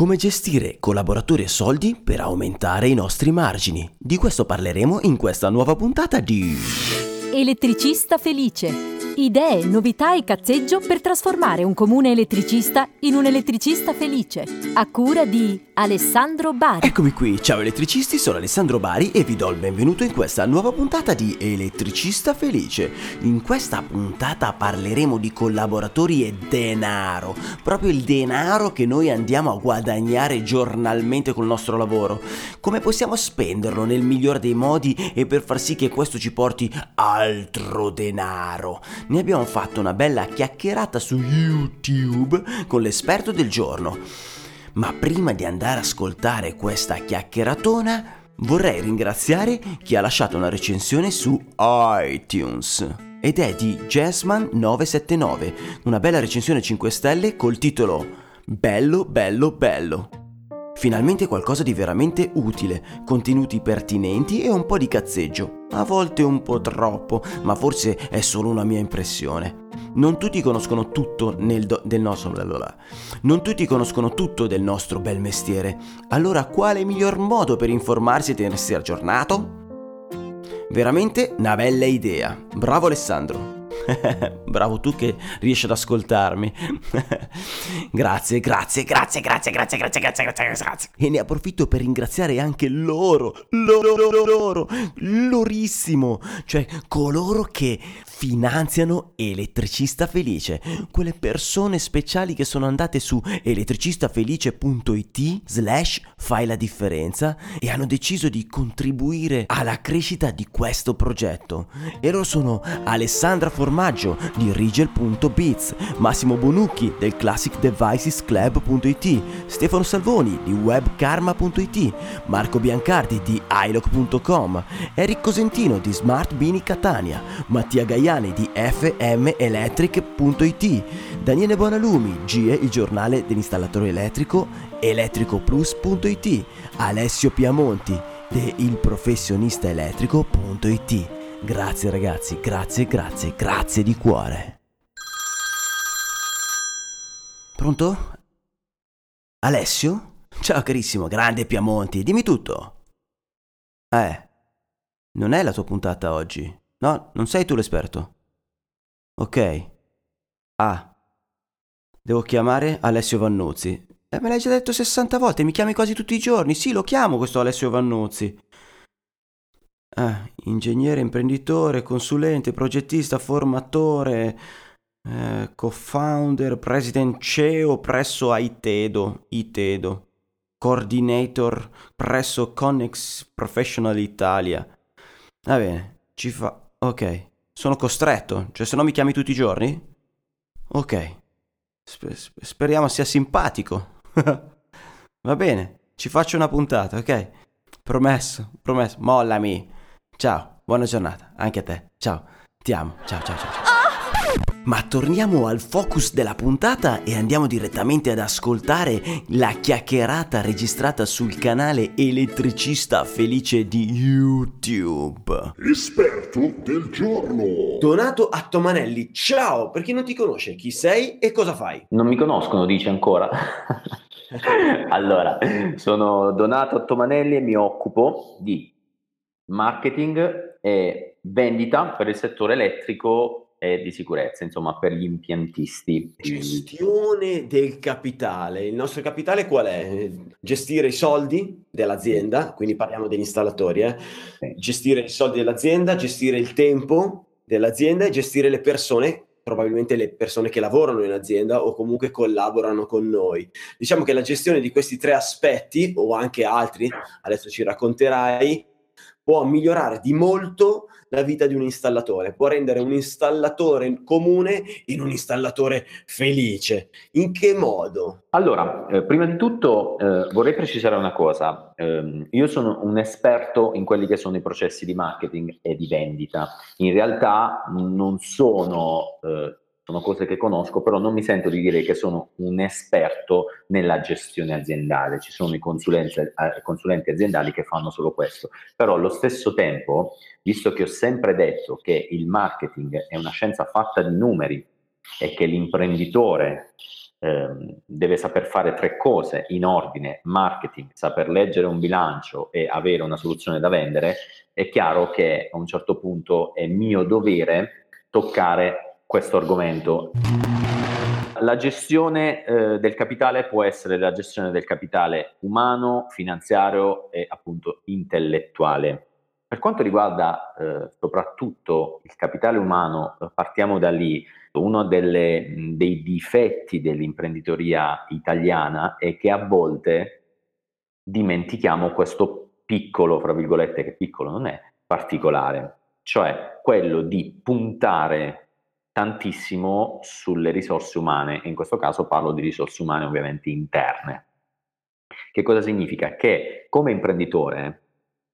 Come gestire collaboratori e soldi per aumentare i nostri margini. Di questo parleremo in questa nuova puntata di Elettricista felice. Idee, novità e cazzeggio per trasformare un comune elettricista in un elettricista felice. A cura di Alessandro Bari. Eccomi qui, ciao elettricisti, sono Alessandro Bari e vi do il benvenuto in questa nuova puntata di Elettricista Felice. In questa puntata parleremo di collaboratori e denaro, proprio il denaro che noi andiamo a guadagnare giornalmente col nostro lavoro. Come possiamo spenderlo nel migliore dei modi e per far sì che questo ci porti altro denaro ne abbiamo fatto una bella chiacchierata su YouTube con l'esperto del giorno. Ma prima di andare ad ascoltare questa chiacchieratona, vorrei ringraziare chi ha lasciato una recensione su iTunes. Ed è di Jazzman979, una bella recensione 5 stelle col titolo Bello, bello, bello. Finalmente qualcosa di veramente utile, contenuti pertinenti e un po' di cazzeggio. A volte un po' troppo, ma forse è solo una mia impressione. Non tutti conoscono tutto do- del nostro bla Non tutti conoscono tutto del nostro bel mestiere. Allora quale miglior modo per informarsi e tenersi aggiornato? Veramente una bella idea. Bravo Alessandro. Bravo tu che riesci ad ascoltarmi. grazie, grazie, grazie, grazie, grazie, grazie, grazie, grazie, grazie. E ne approfitto per ringraziare anche loro, loro, loro, loro, lorissimo, cioè coloro che finanziano Elettricista Felice, quelle persone speciali che sono andate su elettricistafelice.it slash fai la differenza e hanno deciso di contribuire alla crescita di questo progetto. E loro sono Alessandra Formaggio di Rigel.biz, Massimo Bonucchi del ClassicDevicesClub.it, Stefano Salvoni di WebKarma.it, Marco Biancardi di iLoc.com, Eric Cosentino di Smart Bini Catania, Mattia Gaiani di fmelectric.it, Daniele Bonalumi, GE, il giornale dell'installatore elettrico, elettricoplus.it, Alessio Piamonti, de ilprofessionistaelettrico.it. Grazie ragazzi, grazie, grazie, grazie di cuore. Pronto? Alessio? Ciao carissimo, grande Piamonti, dimmi tutto. Eh, non è la tua puntata oggi. No, non sei tu l'esperto. Ok. Ah. Devo chiamare Alessio Vannuzzi. Eh, me l'hai già detto 60 volte, mi chiami quasi tutti i giorni. Sì, lo chiamo questo Alessio Vannuzzi. Ah, ingegnere, imprenditore, consulente, progettista, formatore, eh, co-founder, president CEO presso Aitedo, Itedo, coordinator presso Connex Professional Italia. Va bene, ci fa... Ok, sono costretto, cioè se no mi chiami tutti i giorni? Ok, Sp- speriamo sia simpatico. Va bene, ci faccio una puntata, ok? Promesso, promesso, mollami. Ciao, buona giornata, anche a te. Ciao, ti amo. Ciao, ciao, ciao. ciao. Ma torniamo al focus della puntata e andiamo direttamente ad ascoltare la chiacchierata registrata sul canale Elettricista Felice di YouTube. Esperto del giorno. Donato Attomanelli, ciao! Per chi non ti conosce, chi sei e cosa fai? Non mi conoscono, dice ancora. allora, sono Donato Attomanelli e mi occupo di marketing e vendita per il settore elettrico e di sicurezza, insomma, per gli impiantisti. Gestione del capitale. Il nostro capitale qual è? Gestire i soldi dell'azienda, quindi parliamo degli installatori, eh? sì. gestire i soldi dell'azienda, gestire il tempo dell'azienda e gestire le persone probabilmente le persone che lavorano in azienda o comunque collaborano con noi. Diciamo che la gestione di questi tre aspetti o anche altri, adesso ci racconterai, può migliorare di molto la vita di un installatore, può rendere un installatore comune in un installatore felice. In che modo? Allora, eh, prima di tutto eh, vorrei precisare una cosa. Eh, io sono un esperto in quelli che sono i processi di marketing e di vendita. In realtà non sono eh, sono cose che conosco, però non mi sento di dire che sono un esperto nella gestione aziendale, ci sono i eh, consulenti aziendali che fanno solo questo, però allo stesso tempo, visto che ho sempre detto che il marketing è una scienza fatta di numeri e che l'imprenditore ehm, deve saper fare tre cose in ordine, marketing, saper leggere un bilancio e avere una soluzione da vendere, è chiaro che a un certo punto è mio dovere toccare questo argomento. La gestione eh, del capitale può essere la gestione del capitale umano, finanziario e appunto intellettuale. Per quanto riguarda eh, soprattutto il capitale umano, partiamo da lì. Uno delle, dei difetti dell'imprenditoria italiana è che a volte dimentichiamo questo piccolo, fra virgolette, che piccolo non è, particolare, cioè quello di puntare tantissimo sulle risorse umane, in questo caso parlo di risorse umane ovviamente interne. Che cosa significa? Che come imprenditore,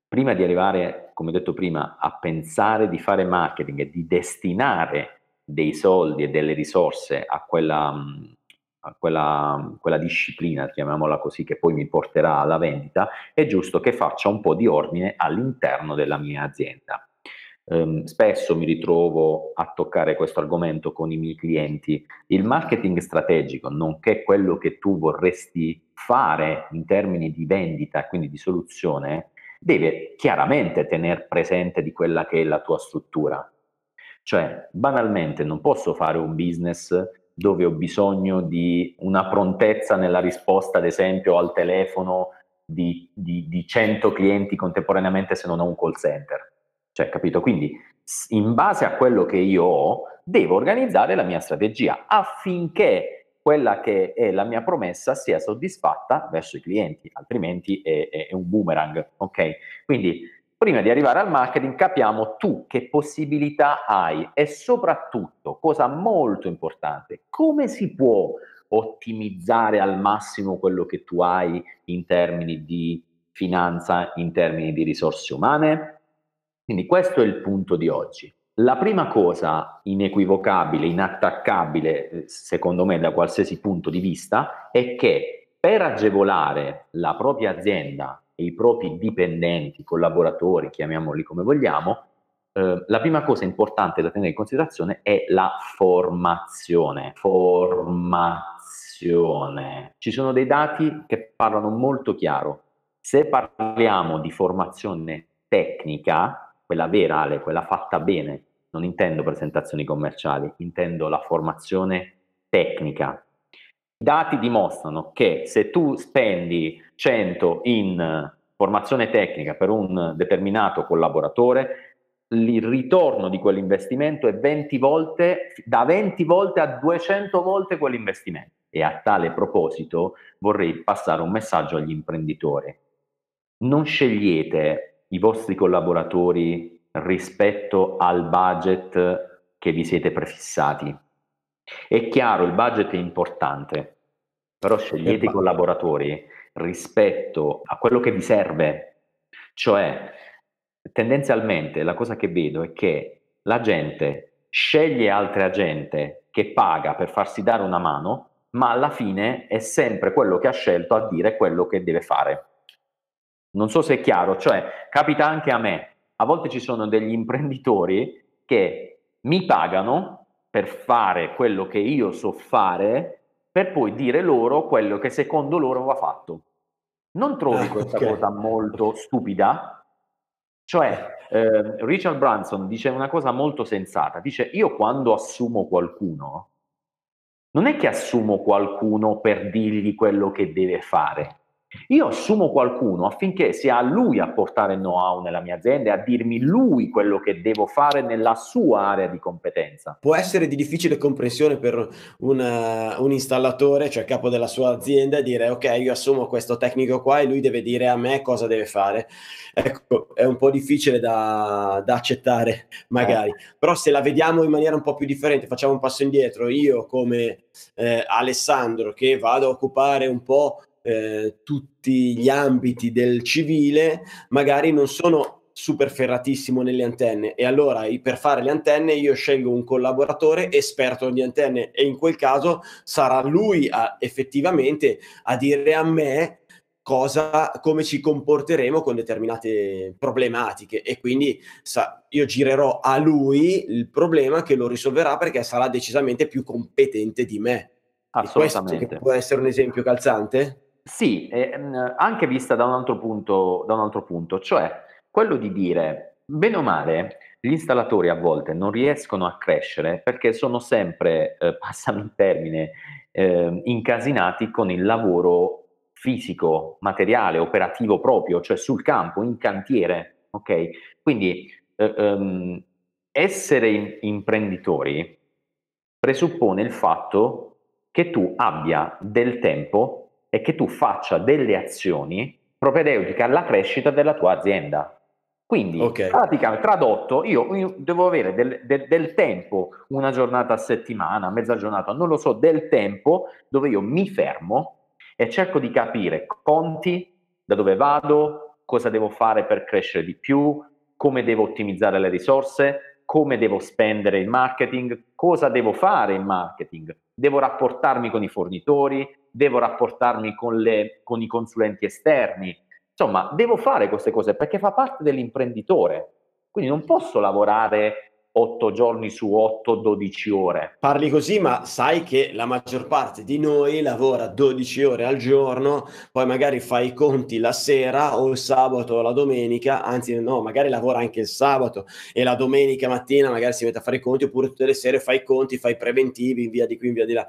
prima di arrivare, come detto prima, a pensare di fare marketing e di destinare dei soldi e delle risorse a quella, a quella, quella disciplina, chiamiamola così, che poi mi porterà alla vendita, è giusto che faccia un po' di ordine all'interno della mia azienda. Um, spesso mi ritrovo a toccare questo argomento con i miei clienti. Il marketing strategico, nonché quello che tu vorresti fare in termini di vendita, quindi di soluzione, deve chiaramente tenere presente di quella che è la tua struttura. Cioè, banalmente non posso fare un business dove ho bisogno di una prontezza nella risposta, ad esempio, al telefono di, di, di 100 clienti contemporaneamente se non ho un call center cioè, capito? Quindi, in base a quello che io ho, devo organizzare la mia strategia affinché quella che è la mia promessa sia soddisfatta verso i clienti, altrimenti è, è, un boomerang, ok? Quindi, prima di arrivare al marketing, capiamo tu che possibilità hai e soprattutto, cosa molto importante, come si può ottimizzare al massimo quello che tu hai in termini di finanza, in termini di risorse umane? Quindi questo è il punto di oggi. La prima cosa inequivocabile, inattaccabile, eh, secondo me da qualsiasi punto di vista, è che per agevolare la propria azienda e i propri dipendenti, collaboratori, chiamiamoli come vogliamo, eh, la prima cosa importante da tenere in considerazione è la formazione. Formazione. Ci sono dei dati che parlano molto chiaro. Se parliamo di formazione tecnica, quella vera Ale, quella fatta bene, non intendo presentazioni commerciali, intendo la formazione tecnica. I dati dimostrano che se tu spendi 100 in formazione tecnica per un determinato collaboratore, il ritorno di quell'investimento è 20 volte, da 20 volte a 200 volte quell'investimento. E a tale proposito vorrei passare un messaggio agli imprenditori. Non scegliete i vostri collaboratori rispetto al budget che vi siete prefissati. È chiaro, il budget è importante, però scegliete i collaboratori rispetto a quello che vi serve. Cioè, tendenzialmente la cosa che vedo è che la gente sceglie altra gente che paga per farsi dare una mano, ma alla fine è sempre quello che ha scelto a dire quello che deve fare. Non so se è chiaro, cioè capita anche a me. A volte ci sono degli imprenditori che mi pagano per fare quello che io so fare per poi dire loro quello che secondo loro va fatto. Non trovi ah, questa okay. cosa molto stupida? Cioè, eh, Richard Branson dice una cosa molto sensata, dice io quando assumo qualcuno, non è che assumo qualcuno per dirgli quello che deve fare, io assumo qualcuno affinché sia lui a portare il know-how nella mia azienda e a dirmi lui quello che devo fare nella sua area di competenza. Può essere di difficile comprensione per una, un installatore, cioè capo della sua azienda, dire ok, io assumo questo tecnico qua e lui deve dire a me cosa deve fare. Ecco, è un po' difficile da, da accettare magari, eh. però se la vediamo in maniera un po' più differente, facciamo un passo indietro, io come eh, Alessandro che vado a occupare un po' eh, tutti gli ambiti del civile, magari non sono super ferratissimo nelle antenne e allora per fare le antenne io scelgo un collaboratore esperto di antenne e in quel caso sarà lui a, effettivamente a dire a me cosa, come ci comporteremo con determinate problematiche e quindi sa, io girerò a lui il problema che lo risolverà perché sarà decisamente più competente di me. Assolutamente. può essere un esempio calzante? Sì, ehm, anche vista da un, altro punto, da un altro punto, cioè quello di dire, bene o male, gli installatori a volte non riescono a crescere perché sono sempre, eh, passano il termine, eh, incasinati con il lavoro fisico, materiale, operativo proprio, cioè sul campo, in cantiere. Ok? Quindi eh, um, essere imprenditori presuppone il fatto che tu abbia del tempo e che tu faccia delle azioni propedeutiche alla crescita della tua azienda. Quindi, okay. praticamente, tradotto, io, io devo avere del, del, del, tempo, una giornata a settimana, mezza giornata, non lo so, del tempo dove io mi fermo e cerco di capire conti, da dove vado, cosa devo fare per crescere di più, come devo ottimizzare le risorse, come devo spendere il marketing, cosa devo fare in marketing. Devo rapportarmi con i fornitori, devo rapportarmi con, le, con i consulenti esterni, Insomma, devo fare queste cose perché fa parte dell'imprenditore. Quindi non posso lavorare 8 giorni su 8, 12 ore. Parli così, ma sai che la maggior parte di noi lavora 12 ore al giorno, poi magari fa i conti la sera o il sabato o la domenica, anzi no, magari lavora anche il sabato e la domenica mattina magari si mette a fare i conti, oppure tutte le sere fa i conti, fa i preventivi, via di qui, via di là.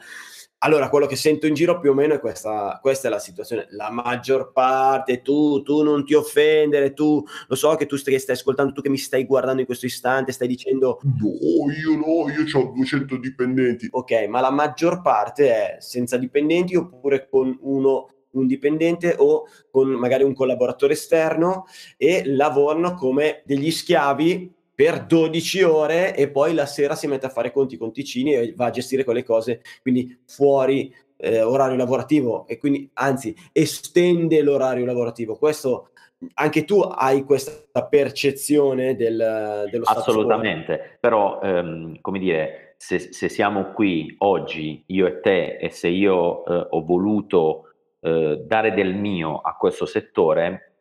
Allora, quello che sento in giro più o meno è questa, questa è la situazione. La maggior parte, tu, tu non ti offendere, tu, lo so che tu stai, stai ascoltando, tu che mi stai guardando in questo istante, stai dicendo... No, io no, io ho 200 dipendenti. Ok, ma la maggior parte è senza dipendenti oppure con uno un dipendente o con magari un collaboratore esterno e lavorano come degli schiavi per 12 ore e poi la sera si mette a fare conti conticini e va a gestire quelle cose, quindi fuori eh, orario lavorativo e quindi anzi estende l'orario lavorativo. Questo anche tu hai questa percezione del, dello stato Assolutamente, però ehm, come dire, se, se, siamo qui oggi, io e te, e se io eh, ho voluto eh, dare del mio a questo settore,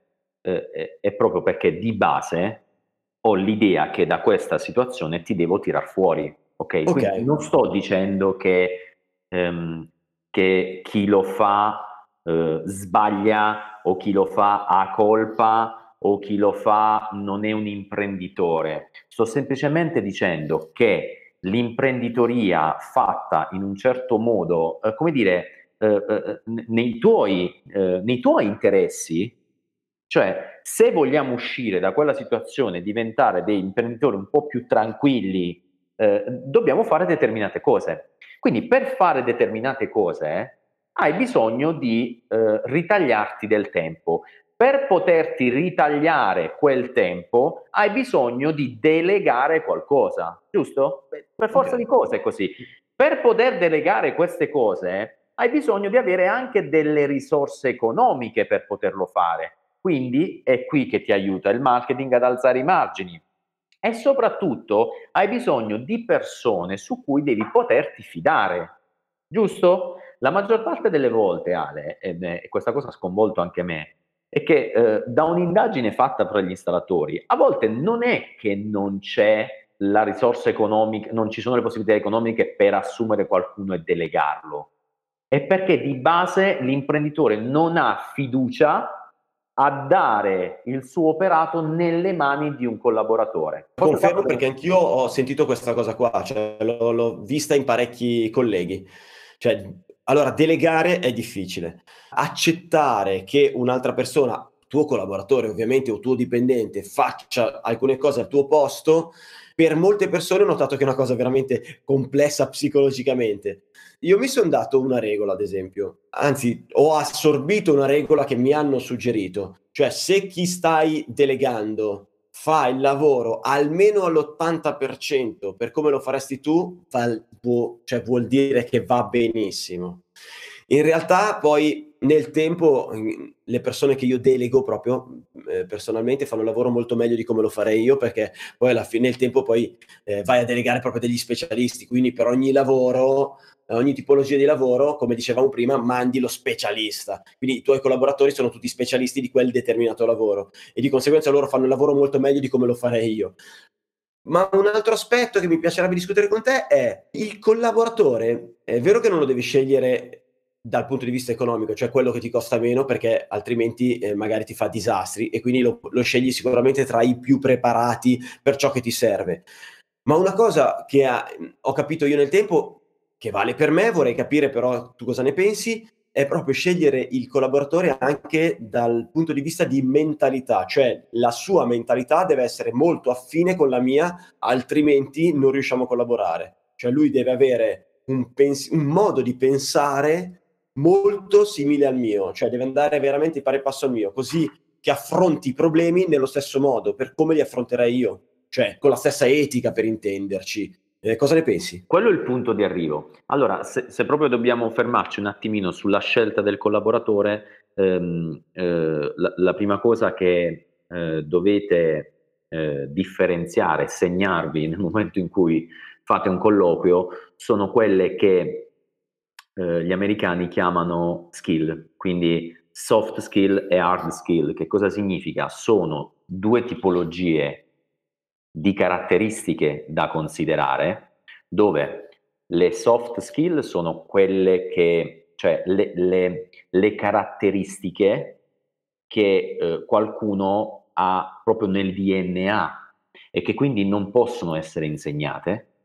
eh, è proprio perché di base ho l'idea che da questa situazione ti devo tirar fuori. Ok? okay. non sto dicendo che, ehm, che chi lo fa eh, sbaglia o chi lo fa ha colpa o chi lo fa non è un imprenditore. Sto semplicemente dicendo che l'imprenditoria fatta in un certo modo, eh, come dire, eh, eh nei, tuoi, eh, nei tuoi interessi, cioè, se vogliamo uscire da quella situazione e diventare dei imprenditori un po' più tranquilli, eh, dobbiamo fare determinate cose. Quindi per fare determinate cose hai bisogno di eh, ritagliarti del tempo. Per poterti ritagliare quel tempo hai bisogno di delegare qualcosa, giusto? Per forza okay. di cose è così. Per poter delegare queste cose hai bisogno di avere anche delle risorse economiche per poterlo fare. Quindi è qui che ti aiuta il marketing ad alzare i margini. E soprattutto hai bisogno di persone su cui devi poterti fidare, giusto? La maggior parte delle volte, Ale, e questa cosa ha sconvolto anche me, è che eh, da un'indagine fatta tra gli installatori, a volte non è che non c'è la risorsa economica, non ci sono le possibilità economiche per assumere qualcuno e delegarlo, è perché di base l'imprenditore non ha fiducia a dare il suo operato nelle mani di un collaboratore. Confermo perché anch'io ho sentito questa cosa qua, cioè l'ho, l'ho vista in parecchi colleghi. Cioè, allora, delegare è difficile. Accettare che un'altra persona, tuo collaboratore ovviamente o tuo dipendente, faccia alcune cose al tuo posto, per molte persone ho notato che è una cosa veramente complessa psicologicamente. Io mi sono dato una regola, ad esempio, anzi ho assorbito una regola che mi hanno suggerito, cioè se chi stai delegando fa il lavoro almeno all'80% per come lo faresti tu, fa, può, cioè vuol dire che va benissimo. In realtà poi nel tempo le persone che io delego proprio eh, personalmente fanno un lavoro molto meglio di come lo farei io perché poi alla fine del tempo poi eh, vai a delegare proprio degli specialisti, quindi per ogni lavoro ogni tipologia di lavoro, come dicevamo prima, mandi lo specialista. Quindi i tuoi collaboratori sono tutti specialisti di quel determinato lavoro e di conseguenza loro fanno il lavoro molto meglio di come lo farei io. Ma un altro aspetto che mi piacerebbe discutere con te è il collaboratore, è vero che non lo devi scegliere dal punto di vista economico, cioè quello che ti costa meno perché altrimenti eh, magari ti fa disastri e quindi lo, lo, scegli sicuramente tra i più preparati per ciò che ti serve. Ma una cosa che ha, ho capito io nel tempo, che vale per me, vorrei capire però tu cosa ne pensi, è proprio scegliere il collaboratore anche dal punto di vista di mentalità, cioè la sua mentalità deve essere molto affine con la mia, altrimenti non riusciamo a collaborare. Cioè lui deve avere un, pens- un modo di pensare molto simile al mio, cioè deve andare veramente pari passo al mio, così che affronti i problemi nello stesso modo, per come li affronterei io, cioè con la stessa etica per intenderci. Eh, cosa ne pensi? Quello è il punto di arrivo. Allora, se, se proprio dobbiamo fermarci un attimino sulla scelta del collaboratore, ehm, eh, la, la, prima cosa che eh, dovete eh, differenziare, segnarvi nel momento in cui fate un colloquio, sono quelle che eh, gli americani chiamano skill, quindi soft skill e hard skill. Che cosa significa? Sono due tipologie di caratteristiche da considerare, dove le soft skill sono quelle che, cioè le, le, le caratteristiche che eh, qualcuno ha proprio nel DNA e che quindi non possono essere insegnate,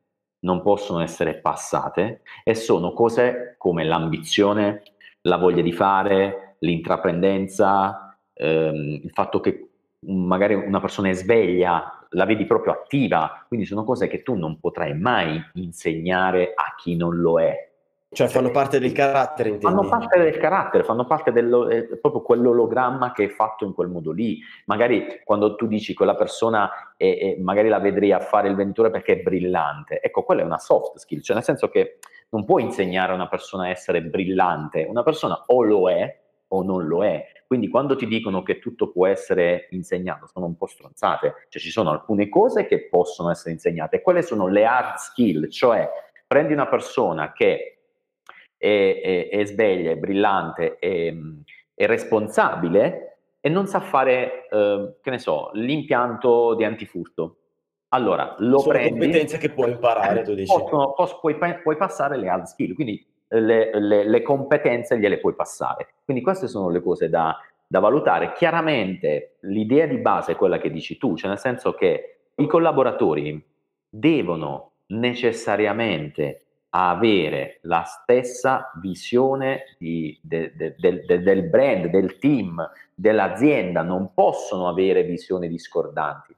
non possono essere passate e sono cose come l'ambizione, la voglia di fare, l'intraprendenza, ehm, il fatto che magari una persona è sveglia, la vedi proprio attiva, quindi sono cose che tu non potrai mai insegnare a chi non lo è. Cioè fanno parte del carattere, intendi? Fanno parte del carattere, fanno parte dello, eh, proprio quell'ologramma che è fatto in quel modo lì. Magari quando tu dici quella persona, è, è, magari la vedrei a fare il venditore perché è brillante. Ecco, quella è una soft skill, cioè nel senso che non puoi insegnare a una persona a essere brillante. Una persona o lo è o non lo è. Quindi quando ti dicono che tutto può essere insegnato, sono un po' stronzate. Cioè ci sono alcune cose che possono essere insegnate quelle sono le hard skill, cioè prendi una persona che è, è, è sveglia, è brillante, è, è, responsabile e non sa fare, eh, che ne so, l'impianto di antifurto. Allora, lo Sono prendi... competenze che puoi imparare, tu dici. Possono, posso, puoi, puoi, passare le hard skill, quindi le, le, le, competenze gliele puoi passare. Quindi queste sono le cose da, da valutare. Chiaramente l'idea di base è quella che dici tu, cioè nel senso che i collaboratori devono necessariamente avere la stessa visione di, de, de, de, del brand, del team, dell'azienda, non possono avere visioni discordanti.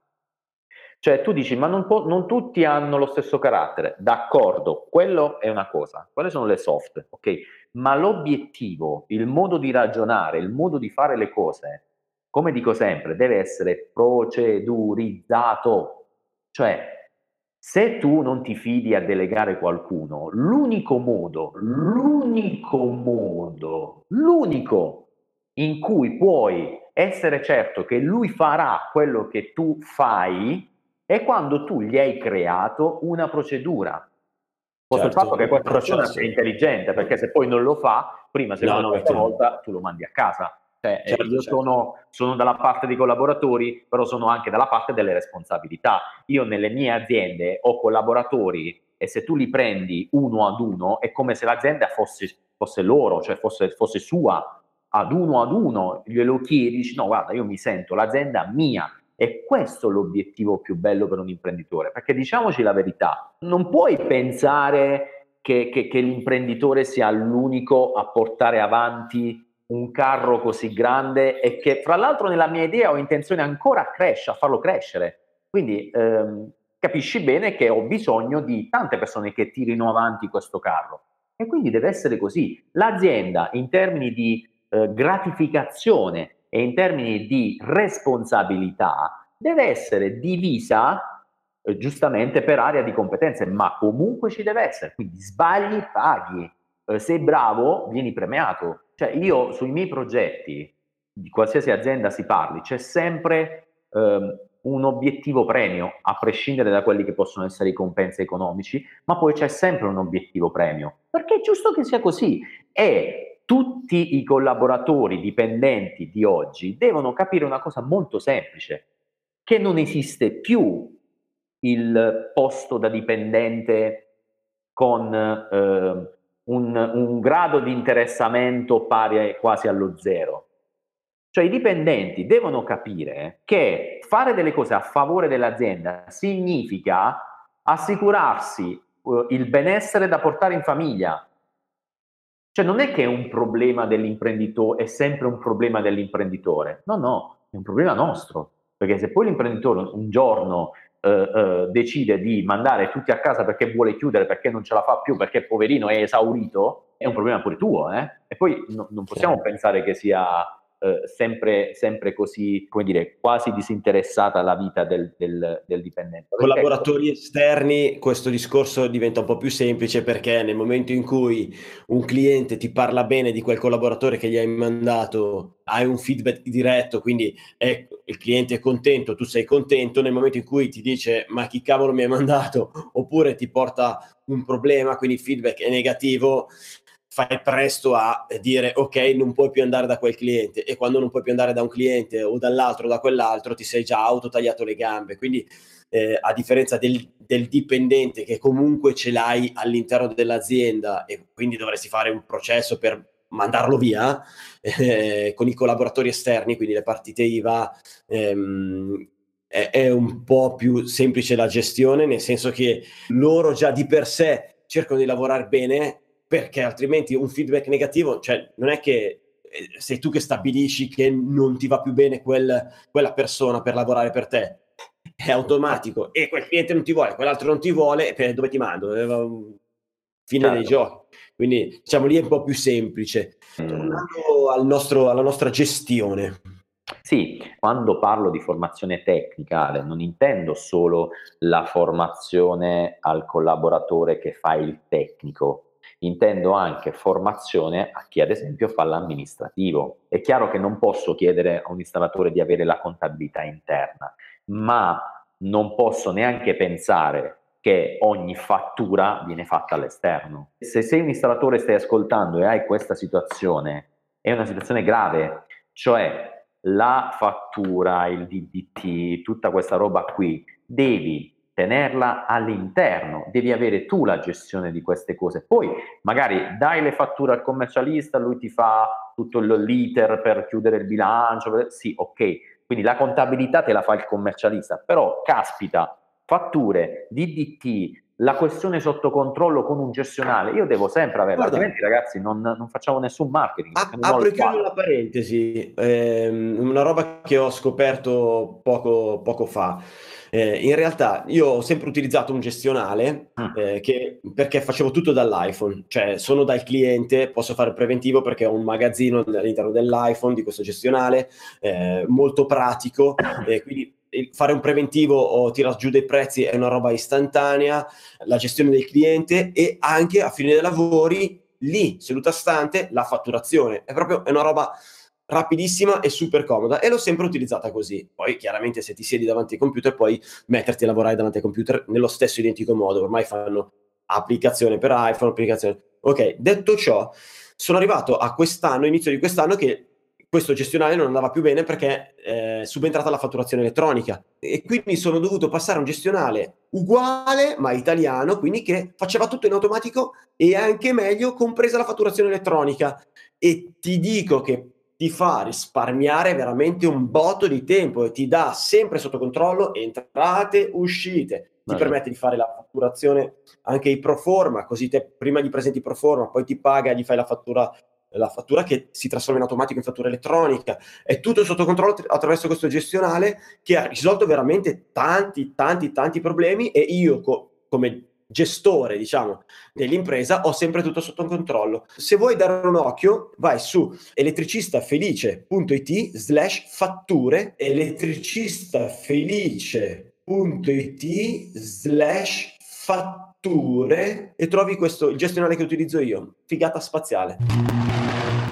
Cioè tu dici, ma non, po- non, tutti hanno lo stesso carattere, d'accordo, quello è una cosa, quelle sono le soft, ok? Ma l'obiettivo, il modo di ragionare, il modo di fare le cose, come dico sempre, deve essere procedurizzato. Cioè, se tu non ti fidi a delegare qualcuno, l'unico modo, l'unico modo, l'unico in cui puoi essere certo che lui farà quello che tu fai è quando tu gli hai creato una procedura. Certo, il fatto che questa persona sia intelligente, perché se poi non lo fa, prima, seconda, no, no, volta tu lo mandi a casa. Cioè, eh, certo, io certo. sono, sono, dalla parte dei collaboratori, però sono anche dalla parte delle responsabilità. Io nelle mie aziende ho collaboratori e se tu li prendi uno ad uno è come se l'azienda fosse, fosse loro, cioè fosse, fosse, sua, ad uno ad uno, glielo chiedi, dici no guarda io mi sento l'azienda mia. E questo è l'obiettivo più bello per un imprenditore, perché diciamoci la verità, non puoi pensare che, che, che l'imprenditore sia l'unico a portare avanti un carro così grande e che fra l'altro nella mia idea ho intenzione ancora a crescere, a farlo crescere. Quindi ehm, capisci bene che ho bisogno di tante persone che tirino avanti questo carro. E quindi deve essere così. L'azienda in termini di eh, gratificazione e in termini di responsabilità deve essere divisa eh, giustamente per area di competenze, ma comunque ci deve essere. Quindi sbagli, paghi. Eh, sei bravo, vieni premiato cioè io sui miei progetti, di qualsiasi azienda si parli, c'è sempre ehm, un obiettivo premio, a prescindere da quelli che possono essere i compensi economici, ma poi c'è sempre un obiettivo premio, perché è giusto che sia così. E tutti i collaboratori dipendenti di oggi devono capire una cosa molto semplice, che non esiste più il posto da dipendente con eh, un, un grado di interessamento pari quasi allo zero. Cioè i dipendenti devono capire che fare delle cose a favore dell'azienda significa assicurarsi uh, il benessere da portare in famiglia. Cioè non è che è un problema dell'imprenditore, è sempre un problema dell'imprenditore. No, no, è un problema nostro. Perché se poi l'imprenditore un giorno eh, eh, decide di mandare tutti a casa perché vuole chiudere, perché non ce la fa più, perché poverino è esaurito, è un problema pure tuo. Eh? E poi no, non possiamo certo. pensare che sia eh, sempre, sempre, così, come dire, quasi disinteressata alla vita del, del, del dipendente. Collaboratori esterni, questo discorso diventa un po' più semplice perché nel momento in cui un cliente ti parla bene di quel collaboratore che gli hai mandato, hai un feedback diretto, quindi è, il cliente è contento, tu sei contento, nel momento in cui ti dice ma chi cavolo mi hai mandato, oppure ti porta un problema, quindi il feedback è negativo, fai presto a dire ok non puoi più andare da quel cliente. E quando non puoi più andare da un cliente o dall'altro o da quell'altro ti sei già autotagliato le gambe. Quindi eh, a differenza del, del, dipendente che comunque ce l'hai all'interno dell'azienda e quindi dovresti fare un processo per mandarlo via eh, con i collaboratori esterni quindi le partite IVA ehm, è, è un po' più semplice la gestione nel senso che loro già di per sé cercano di lavorare bene perché altrimenti un feedback negativo, cioè non è che eh, sei tu che stabilisci che non ti va più bene quel, quella persona per lavorare per te, è automatico e quel cliente non ti vuole, quell'altro non ti vuole, per dove ti mando? Eh, fine certo. dei giochi. Quindi diciamo lì è un po' più semplice. Mm. Tornando al nostro, alla nostra gestione. Sì, quando parlo di formazione tecnica non intendo solo la formazione al collaboratore che fa il tecnico, intendo anche formazione a chi ad esempio fa l'amministrativo. È chiaro che non posso chiedere a un installatore di avere la contabilità interna, ma non posso neanche pensare che ogni fattura viene fatta all'esterno. Se sei un installatore stai ascoltando e hai questa situazione, è una situazione grave, cioè la fattura, il DDT, tutta questa roba qui, devi tenerla all'interno, devi avere tu la gestione di queste cose. Poi magari dai le fatture al commercialista, lui ti fa tutto l'iter per chiudere il bilancio, sì, ok. Quindi la contabilità te la fa il commercialista, però caspita, fatture, DDT, la questione sotto controllo con un gestionale, io devo sempre averla, Guarda, altrimenti ragazzi non, non, facciamo nessun marketing. A, apro e la parentesi, ehm, una roba che ho scoperto poco, poco fa. Eh, in realtà io ho sempre utilizzato un gestionale ah. eh, che, perché facevo tutto dall'iPhone, cioè sono dal cliente, posso fare preventivo perché ho un magazzino all'interno dell'iPhone di questo gestionale, eh, molto pratico, quindi fare un preventivo o tirare giù dei prezzi è una roba istantanea, la gestione del cliente e anche a fine dei lavori lì, seduta stante, la fatturazione. È proprio è una roba rapidissima e super comoda e l'ho sempre utilizzata così. Poi chiaramente se ti siedi davanti al computer puoi metterti a lavorare davanti al computer nello stesso identico modo, ormai fanno applicazione per iPhone, applicazione... Ok, detto ciò, sono arrivato a quest'anno, inizio di quest'anno, che questo gestionale non andava più bene perché è eh, subentrata la fatturazione elettronica e quindi sono dovuto passare a un gestionale uguale ma italiano, quindi che faceva tutto in automatico e anche meglio compresa la fatturazione elettronica. E ti dico che ti fa risparmiare veramente un botto di tempo e ti dà sempre sotto controllo entrate, uscite. Ti permette di fare la fatturazione anche i pro forma, così te prima gli presenti pro forma, poi ti paga, gli fai la fattura, la fattura che si trasforma in automatico in fattura elettronica. È tutto sotto controllo attraverso questo gestionale che ha risolto veramente tanti, tanti, tanti problemi e io co- come gestore, diciamo, dell'impresa, ho sempre tutto sotto controllo. Se vuoi dare un occhio, vai su elettricistafelice.it slash fatture, elettricistafelice.it slash fatture e trovi questo, il gestionale che utilizzo io. Figata spaziale.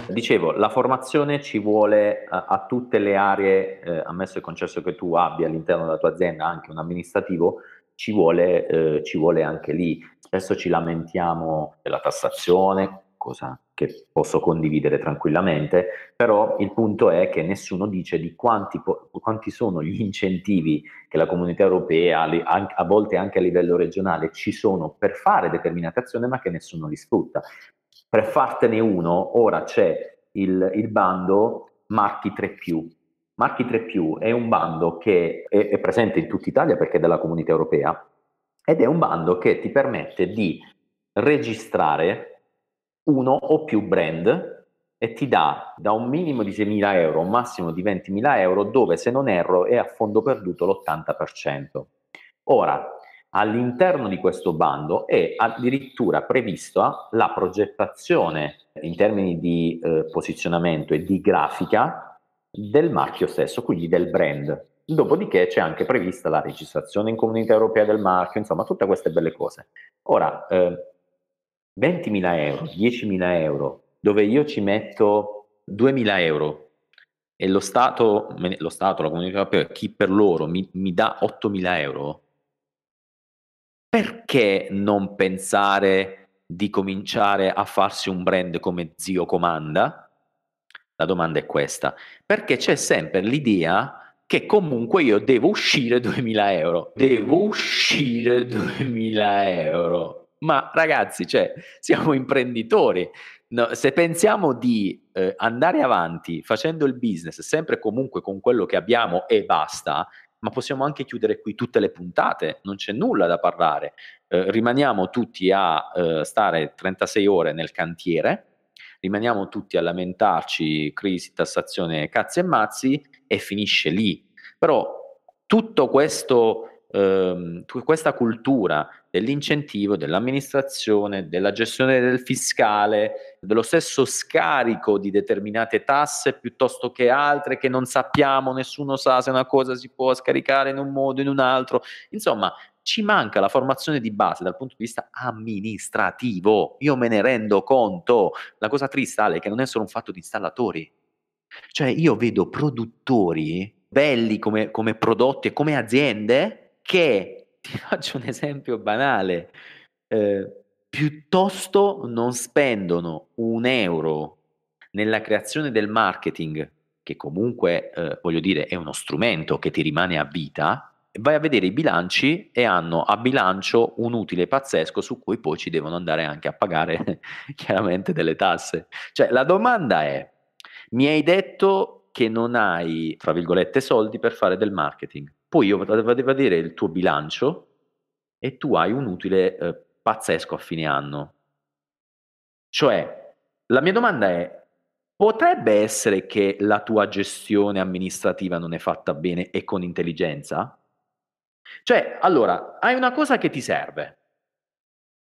Dicevo, la formazione ci vuole a, a tutte le aree, eh, ammesso e concesso che tu abbia all'interno della tua azienda anche un amministrativo, ci vuole, eh, ci vuole anche lì. Spesso ci lamentiamo della tassazione, cosa che posso condividere tranquillamente, però il punto è che nessuno dice di quanti, quanti sono gli incentivi che la comunità europea, a volte anche a livello regionale, ci sono per fare determinate azioni, ma che nessuno li sfrutta. Per fartene uno, ora c'è il, il bando Marchi 3 Marchi 3 è un bando che è, è presente in tutta Italia perché è della comunità europea ed è un bando che ti permette di registrare uno o più brand e ti dà da un minimo di 6.000 euro a un massimo di 20.000 euro dove se non erro è a fondo perduto l'80%. Ora, all'interno di questo bando è addirittura prevista la progettazione in termini di eh, posizionamento e di grafica del marchio stesso, quindi del brand. Dopodiché c'è anche prevista la registrazione in comunità europea del marchio, insomma, tutte queste belle cose. Ora, eh, 20.000 euro, 10.000 euro, dove io ci metto 2.000 euro e lo Stato, lo Stato, la comunità europea, chi per loro mi, mi dà 8.000 euro, perché non pensare di cominciare a farsi un brand come Zio Comanda? La domanda è questa, perché c'è sempre l'idea che comunque io devo uscire 2000 euro, devo uscire 2000 euro. Ma ragazzi, cioè, siamo imprenditori. No, se pensiamo di eh, andare avanti facendo il business sempre comunque con quello che abbiamo e basta, ma possiamo anche chiudere qui tutte le puntate, non c'è nulla da parlare. Eh, rimaniamo tutti a eh, stare 36 ore nel cantiere, rimaniamo tutti a lamentarci crisi, tassazione, cazzi e mazzi e finisce lì. Però tutto questo ehm, questa cultura dell'incentivo, dell'amministrazione, della gestione del fiscale, dello stesso scarico di determinate tasse piuttosto che altre che non sappiamo, nessuno sa se una cosa si può scaricare in un modo o in un altro. Insomma, ci manca la formazione di base dal punto di vista amministrativo. Io me ne rendo conto. La cosa triste è che non è solo un fatto di installatori. Cioè io vedo produttori belli come, come prodotti e come aziende che, ti faccio un esempio banale, eh, piuttosto non spendono un euro nella creazione del marketing, che comunque, eh, voglio dire, è uno strumento che ti rimane a vita, vai a vedere i bilanci e hanno a bilancio un utile pazzesco su cui poi ci devono andare anche a pagare chiaramente delle tasse. Cioè la domanda è, mi hai detto che non hai, tra virgolette, soldi per fare del marketing. Poi io vado a vedere il tuo bilancio e tu hai un utile eh, pazzesco a fine anno. Cioè, la mia domanda è, potrebbe essere che la tua gestione amministrativa non è fatta bene e con intelligenza? Cioè, allora, hai una cosa che ti serve,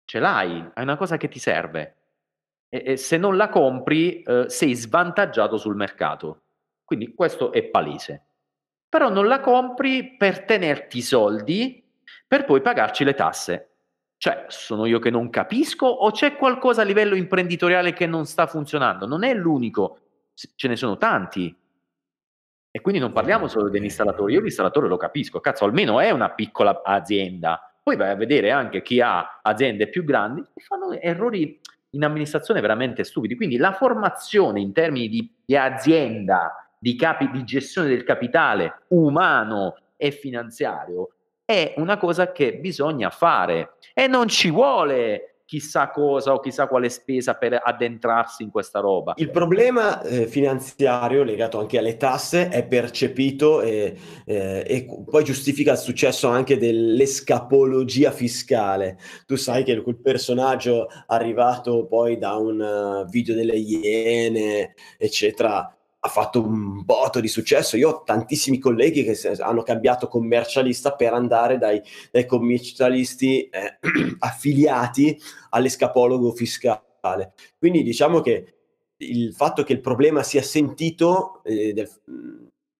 ce l'hai, hai una cosa che ti serve, e, e se non la compri eh, sei svantaggiato sul mercato. Quindi questo è palese però non la compri per tenerti i soldi per poi pagarci le tasse. Cioè, sono io che non capisco o c'è qualcosa a livello imprenditoriale che non sta funzionando? Non è l'unico, ce ne sono tanti. E quindi non parliamo solo degli installatori, io l'installatore lo capisco, cazzo, almeno è una piccola azienda. Poi vai a vedere anche chi ha aziende più grandi e fanno errori in amministrazione veramente stupidi. Quindi la formazione in termini di, di azienda di, capi, di gestione del capitale umano e finanziario è una cosa che bisogna fare e non ci vuole chissà cosa o chissà quale spesa per addentrarsi in questa roba. Il problema eh, finanziario legato anche alle tasse è percepito e, eh, e, poi giustifica il successo anche dell'escapologia fiscale. Tu sai che quel personaggio arrivato poi da un uh, video delle Iene, eccetera, ha fatto un botto di successo. Io ho tantissimi colleghi che hanno cambiato commercialista per andare dai, dai commercialisti eh, affiliati all'escapologo fiscale. Quindi diciamo che il fatto che il problema sia sentito eh, del,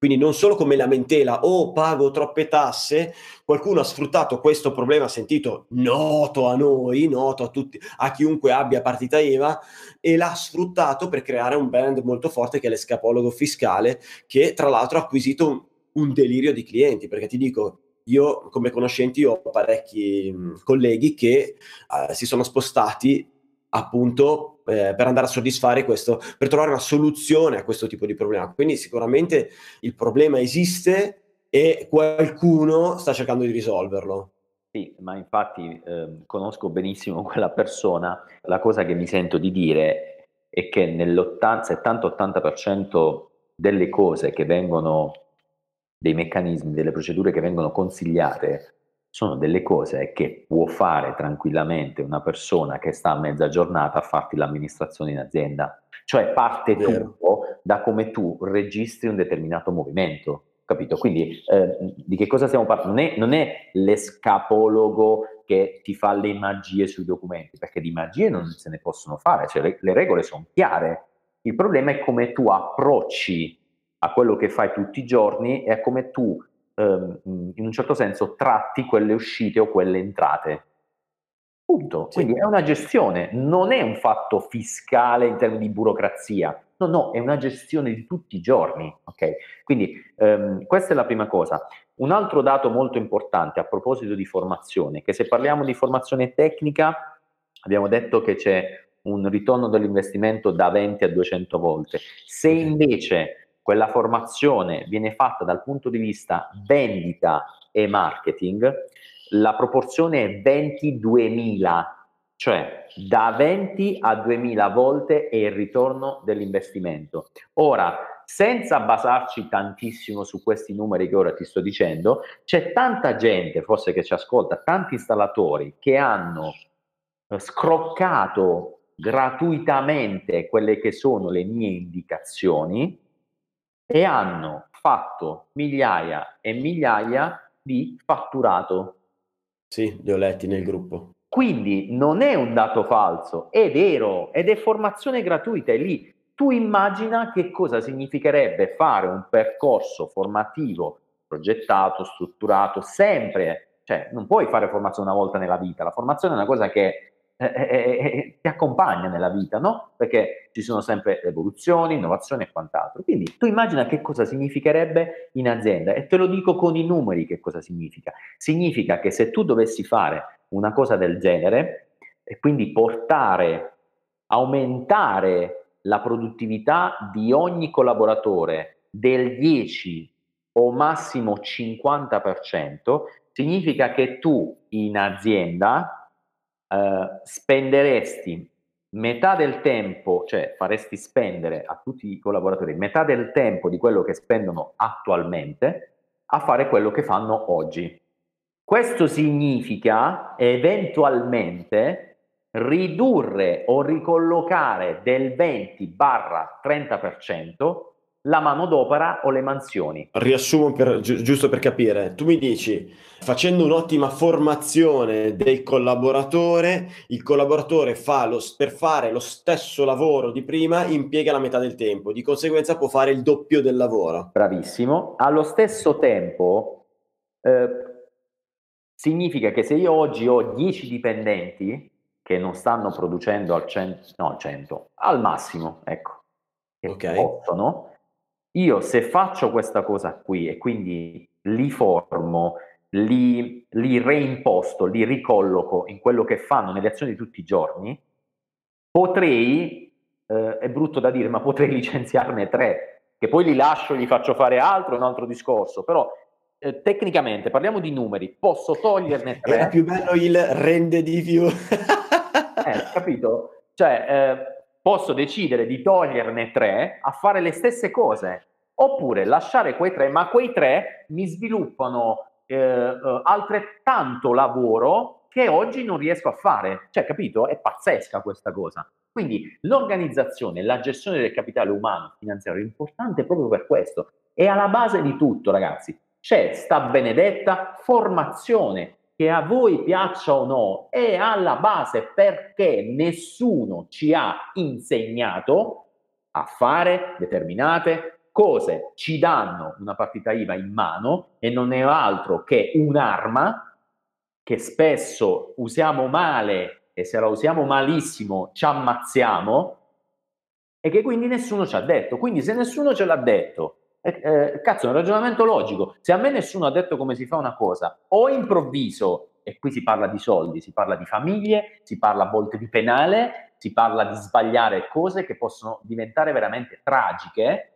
quindi non solo come lamentela, oh pago troppe tasse, qualcuno ha sfruttato questo problema sentito noto a noi, noto a tutti, a chiunque abbia partita IVA, e l'ha sfruttato per creare un brand molto forte che è l'escapologo fiscale, che tra l'altro ha acquisito un, un delirio di clienti, perché ti dico, io come conoscenti ho parecchi mh, colleghi che uh, si sono spostati appunto eh, per andare a soddisfare questo, per trovare una soluzione a questo tipo di problema. Quindi sicuramente il problema esiste e qualcuno sta cercando di risolverlo. Sì, ma infatti eh, conosco benissimo quella persona, la cosa che mi sento di dire è che nell'70-80% delle cose che vengono, dei meccanismi, delle procedure che vengono consigliate, sono delle cose che può fare tranquillamente una persona che sta a mezza giornata a farti l'amministrazione in azienda. Cioè parte tutto da come tu registri un determinato movimento capito? Quindi eh, di che cosa stiamo parlando? Non è, non è, l'escapologo che ti fa le magie sui documenti, perché di magie non se ne possono fare, cioè le, le regole sono chiare. Il problema è come tu approcci a quello che fai tutti i giorni e a come tu, ehm, in un certo senso, tratti quelle uscite o quelle entrate. Punto. Quindi sì. è una gestione, non è un fatto fiscale in termini di burocrazia, No, no, è una gestione di tutti i giorni, ok? Quindi ehm, questa è la prima cosa. Un altro dato molto importante a proposito di formazione, che se parliamo di formazione tecnica, abbiamo detto che c'è un ritorno dell'investimento da 20 a 200 volte. Se invece quella formazione viene fatta dal punto di vista vendita e marketing, la proporzione è 22.000 cioè da 20 a 2000 volte è il ritorno dell'investimento. Ora, senza basarci tantissimo su questi numeri che ora ti sto dicendo, c'è tanta gente, forse che ci ascolta, tanti installatori che hanno scroccato gratuitamente quelle che sono le mie indicazioni e hanno fatto migliaia e migliaia di fatturato. Sì, li ho letti nel gruppo. Quindi non è un dato falso, è vero ed è formazione gratuita, è lì. Tu immagina che cosa significherebbe fare un percorso formativo progettato, strutturato, sempre, cioè non puoi fare formazione una volta nella vita, la formazione è una cosa che eh, eh ti accompagna nella vita, no? Perché ci sono sempre evoluzioni, innovazioni e quant'altro. Quindi tu immagina che cosa significherebbe in azienda e te lo dico con i numeri che cosa significa. Significa che se tu dovessi fare una cosa del genere e quindi portare, aumentare la produttività di ogni collaboratore del 10 o massimo 50%, significa che tu in azienda eh, spenderesti metà del tempo, cioè faresti spendere a tutti i collaboratori metà del tempo di quello che spendono attualmente a fare quello che fanno oggi. Questo significa eventualmente ridurre o ricollocare del 20-30% la manodopera o le mansioni. Riassumo per, gi- giusto per capire, tu mi dici facendo un'ottima formazione del collaboratore, il collaboratore fa lo, per fare lo stesso lavoro di prima impiega la metà del tempo, di conseguenza può fare il doppio del lavoro. Bravissimo, allo stesso tempo eh, Significa che se io oggi ho 10 dipendenti che non stanno producendo al 100, no, al 100, al massimo, ecco, che okay. possono, io se faccio questa cosa qui e quindi li formo, li, li reimposto, li ricolloco in quello che fanno nelle azioni di tutti i giorni, potrei, eh, è brutto da dire, ma potrei licenziarne tre, che poi li lascio, gli faccio fare altro, è un altro discorso, però eh, tecnicamente, parliamo di numeri, posso toglierne tre. Era più bello il rende di più. eh, capito? Cioè, eh, posso decidere di toglierne tre a fare le stesse cose, oppure lasciare quei tre, ma quei tre mi sviluppano eh, eh, altrettanto lavoro che oggi non riesco a fare. Cioè, capito? È pazzesca questa cosa. Quindi l'organizzazione, la gestione del capitale umano finanziario è importante proprio per questo. È alla base di tutto, ragazzi c'è sta benedetta formazione che a voi piaccia o no è alla base perché nessuno ci ha insegnato a fare determinate cose, ci danno una partita IVA in mano e non è altro che un'arma che spesso usiamo male e se la usiamo malissimo ci ammazziamo e che quindi nessuno ci ha detto. Quindi se nessuno ce l'ha detto eh, cazzo, è un ragionamento logico. Se a me nessuno ha detto come si fa una cosa, o improvviso, e qui si parla di soldi, si parla di famiglie, si parla a volte di penale, si parla di sbagliare cose che possono diventare veramente tragiche.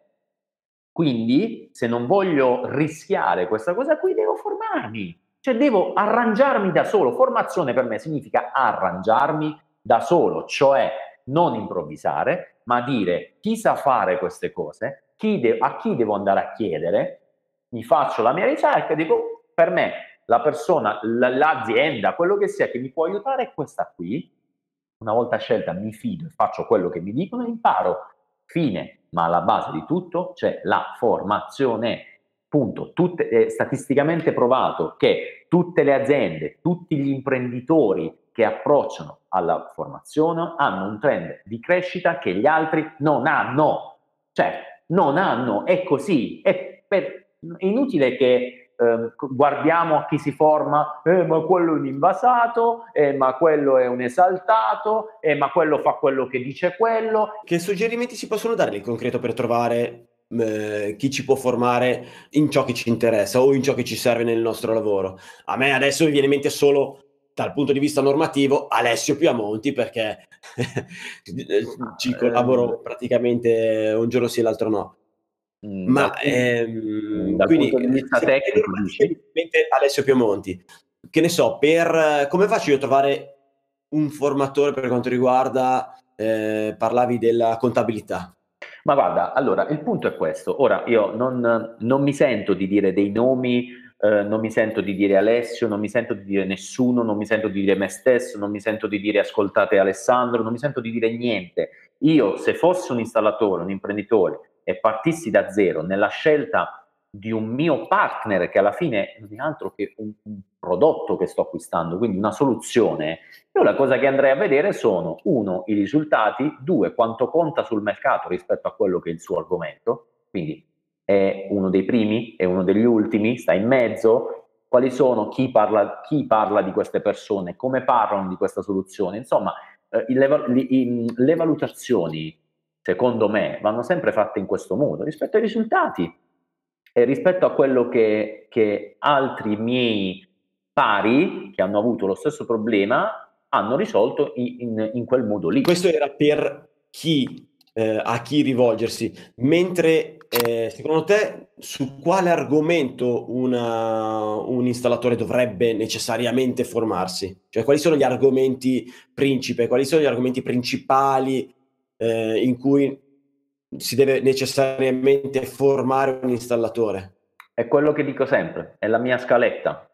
Quindi, se non voglio rischiare questa cosa qui, devo formarmi, cioè devo arrangiarmi da solo. Formazione per me significa arrangiarmi da solo, cioè non improvvisare, ma dire chi sa fare queste cose, chi de- a chi devo andare a chiedere, mi faccio la mia ricerca e dico per me la persona, l- l'azienda, quello che sia che mi può aiutare è questa qui. Una volta scelta mi fido e faccio quello che mi dicono e imparo. Fine. Ma alla base di tutto c'è la formazione. Punto. Tutte, è statisticamente provato che tutte le aziende, tutti gli imprenditori che approcciano alla formazione hanno un trend di crescita che gli altri non hanno. Cioè, non hanno, è così. È, per, è inutile che eh, guardiamo a chi si forma, eh, ma quello è un invasato, eh, ma quello è un esaltato, eh, ma quello fa quello che dice quello. Che suggerimenti si possono dare in concreto per trovare eh, chi ci può formare in ciò che ci interessa o in ciò che ci serve nel nostro lavoro? A me adesso mi viene in mente solo dal punto di vista normativo Alessio Piamonti perché ci collaboro praticamente un giorno sì e l'altro no. Mm, Ma dal, ehm, dal quindi punto di vista tecnico, Alessio Piemonti, che ne so, per come faccio io a trovare un formatore per quanto riguarda, eh, parlavi della contabilità? Ma guarda, allora il punto è questo. Ora io non, non mi sento di dire dei nomi, eh, non mi sento di dire Alessio, non mi sento di dire nessuno, non mi sento di dire me stesso, non mi sento di dire ascoltate Alessandro, non mi sento di dire niente. Io, se fossi un installatore, un imprenditore e partissi da zero nella scelta di un mio partner che alla fine non è altro che un, un, prodotto che sto acquistando, quindi una soluzione, io la cosa che andrei a vedere sono uno, i risultati, due, quanto conta sul mercato rispetto a quello che è il suo argomento, quindi è uno dei primi, è uno degli ultimi, sta in mezzo, quali sono, chi parla, chi parla di queste persone, come parlano di questa soluzione, insomma, eh, le, le, le valutazioni secondo me, vanno sempre fatte in questo modo, rispetto ai risultati e rispetto a quello che, che altri miei pari che hanno avuto lo stesso problema hanno risolto in, in, in quel modo lì. Questo era per chi, eh, a chi rivolgersi, mentre eh, secondo te su quale argomento una, un installatore dovrebbe necessariamente formarsi? Cioè quali sono gli argomenti principe, quali sono gli argomenti principali eh, in cui si deve necessariamente formare un installatore? È quello che dico sempre, è la mia scaletta.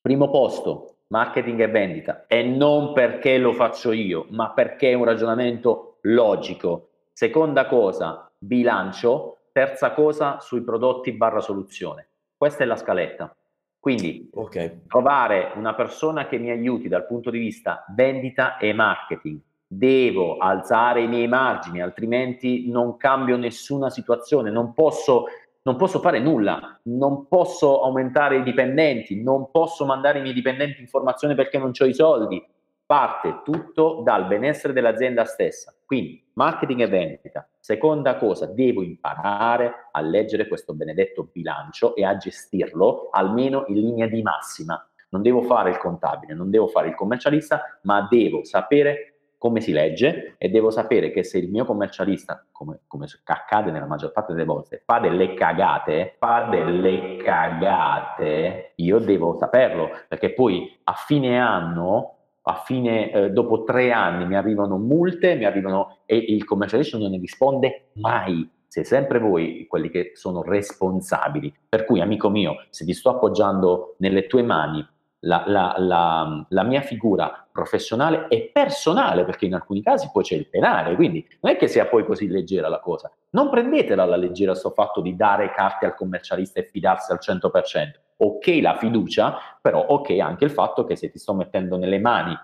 Primo posto, marketing e vendita, e non perché lo faccio io, ma perché è un ragionamento logico. Seconda cosa, bilancio. Terza cosa, sui prodotti barra soluzione. Questa è la scaletta. Quindi okay. trovare una persona che mi aiuti dal punto di vista vendita e marketing, devo alzare i miei margini, altrimenti non cambio nessuna situazione, non posso, non posso fare nulla, non posso aumentare i dipendenti, non posso mandare i miei dipendenti in formazione perché non ho i soldi. Parte tutto dal benessere dell'azienda stessa. Quindi marketing e vendita. Seconda cosa, devo imparare a leggere questo benedetto bilancio e a gestirlo almeno in linea di massima. Non devo fare il contabile, non devo fare il commercialista, ma devo sapere come si legge e devo sapere che se il mio commercialista, come, come accade nella maggior parte delle volte, fa delle cagate, fa delle cagate, io devo saperlo, perché poi a fine anno a fine, eh, dopo tre anni mi arrivano multe, mi arrivano e il commercialista non ne risponde mai. Siete sempre voi quelli che sono responsabili. Per cui, amico mio, se ti sto appoggiando nelle tue mani la, la, la, la, mia figura professionale e personale, perché in alcuni casi poi c'è il penale, quindi non è che sia poi così leggera la cosa. Non prendetela alla leggera questo fatto di dare carte al commercialista e fidarsi al 100%. Ok la fiducia, però ok anche il fatto che se ti sto mettendo nelle mani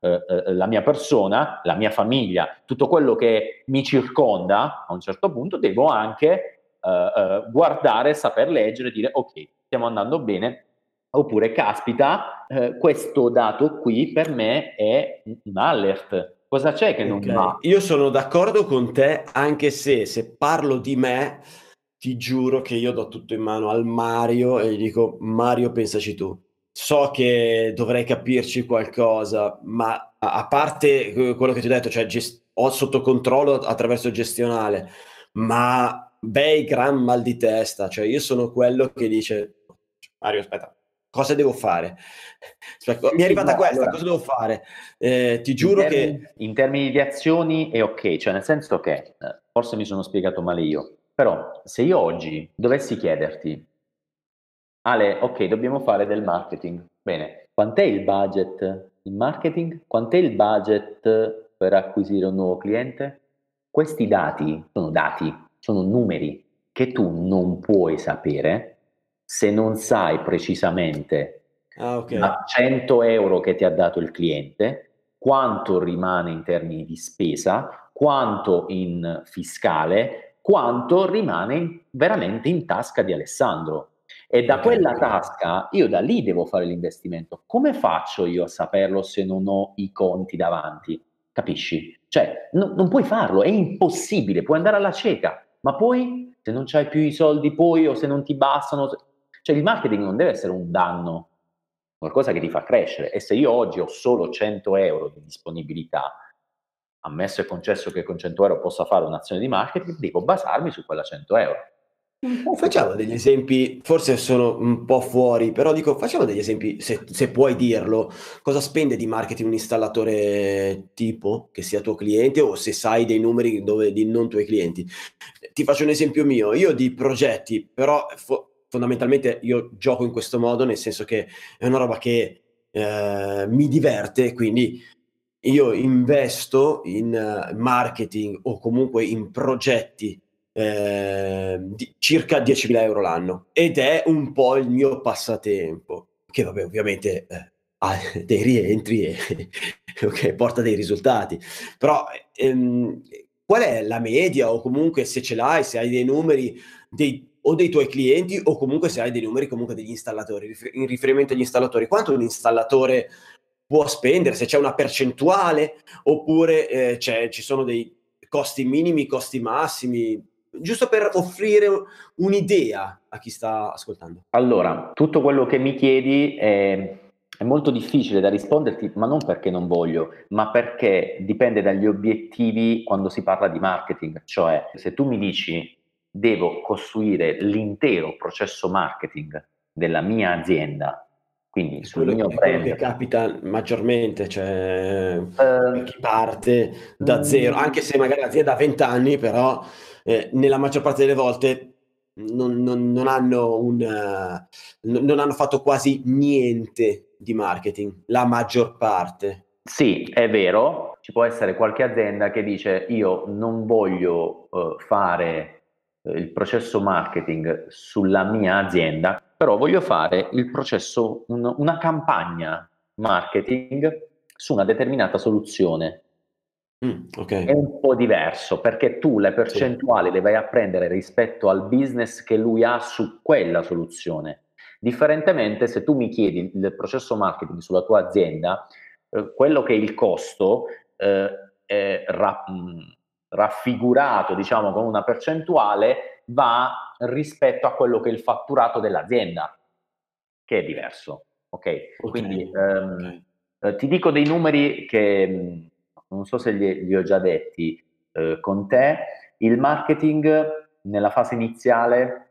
eh, eh, la mia persona, la mia famiglia, tutto quello che mi circonda, a un certo punto devo anche eh, eh guardare, saper leggere e dire ok, stiamo andando bene, Oppure, caspita, eh, questo dato qui per me è un alert. Cosa c'è che non okay. va? Io sono d'accordo con te, anche se se parlo di me, ti giuro che io do tutto in mano al Mario e gli dico Mario pensaci tu. So che dovrei capirci qualcosa, ma a parte quello che ti ho detto, cioè gest- ho sotto controllo attraverso il gestionale, ma bei gran mal di testa, cioè io sono quello che dice Mario aspetta, cosa devo fare? Aspetta, mi è arrivata no, questa, allora, cosa devo fare? Eh, ti giuro in termini, che... In termini di azioni è ok, cioè nel senso che, eh, forse mi sono spiegato male io, però se io oggi dovessi chiederti, Ale, ok, dobbiamo fare del marketing, bene, quant'è il budget in marketing? Quant'è il budget per acquisire un nuovo cliente? Questi dati sono dati, sono numeri che tu non puoi sapere se non sai precisamente ah, okay. a 100 euro che ti ha dato il cliente, quanto rimane in termini di spesa, quanto in fiscale, quanto rimane veramente in tasca di Alessandro. E da quella tasca io da lì devo fare l'investimento. Come faccio io a saperlo se non ho i conti davanti? Capisci? Cioè, no, non puoi farlo, è impossibile, puoi andare alla cieca, ma poi se non hai più i soldi poi o se non ti bastano, cioè il marketing non deve essere un danno, qualcosa che ti fa crescere. E se io oggi ho solo 100 euro di disponibilità, ammesso e concesso che con 100 euro possa fare un'azione di marketing, devo basarmi su quella 100 euro. Facciamo degli esempi, forse sono un po' fuori, però dico, facciamo degli esempi, se, se, puoi dirlo, cosa spende di marketing un installatore tipo, che sia tuo cliente o se sai dei numeri dove, di non tuoi clienti. Ti faccio un esempio mio, io di progetti, però fo- fondamentalmente io gioco in questo modo, nel senso che è una roba che eh, mi diverte, quindi io investo in uh, marketing o comunque in progetti eh, di circa 10.000 euro l'anno. Ed è un po' il mio passatempo, che vabbè ovviamente eh, ha dei rientri e okay, porta dei risultati, però ehm, qual è la media? O comunque se ce l'hai, se hai dei numeri dei o dei tuoi clienti o comunque se hai dei numeri comunque degli installatori, in riferimento agli installatori, quanto un installatore può spendere, se c'è una percentuale oppure eh, ci sono dei costi minimi, costi massimi, giusto per offrire un'idea a chi sta ascoltando. Allora, tutto quello che mi chiedi è, è molto difficile da risponderti, ma non perché non voglio, ma perché dipende dagli obiettivi quando si parla di marketing, cioè se tu mi dici devo costruire l'intero processo marketing della mia azienda, quindi sul quello, mio brand. che capita maggiormente, cioè uh, chi parte da zero, anche se magari l'azienda ha 20 anni, però eh, nella maggior parte delle volte non, non, non, hanno un, uh, non hanno fatto quasi niente di marketing, la maggior parte. Sì, è vero, ci può essere qualche azienda che dice io non voglio uh, fare il processo marketing sulla mia azienda, però voglio fare il processo, un, una campagna marketing su una determinata soluzione. Mm, okay. È un po' diverso perché tu le percentuali sì. le vai a prendere rispetto al business che lui ha su quella soluzione. Differentemente, se tu mi chiedi il processo marketing sulla tua azienda, eh, quello che è il costo eh, è ra- mm, raffigurato, diciamo, con una percentuale, va rispetto a quello che è il fatturato dell'azienda, che è diverso. Ok? okay. Quindi ehm, okay. Eh, ti dico dei numeri che mm, non so se li, li ho già detti eh, con te. Il marketing nella fase iniziale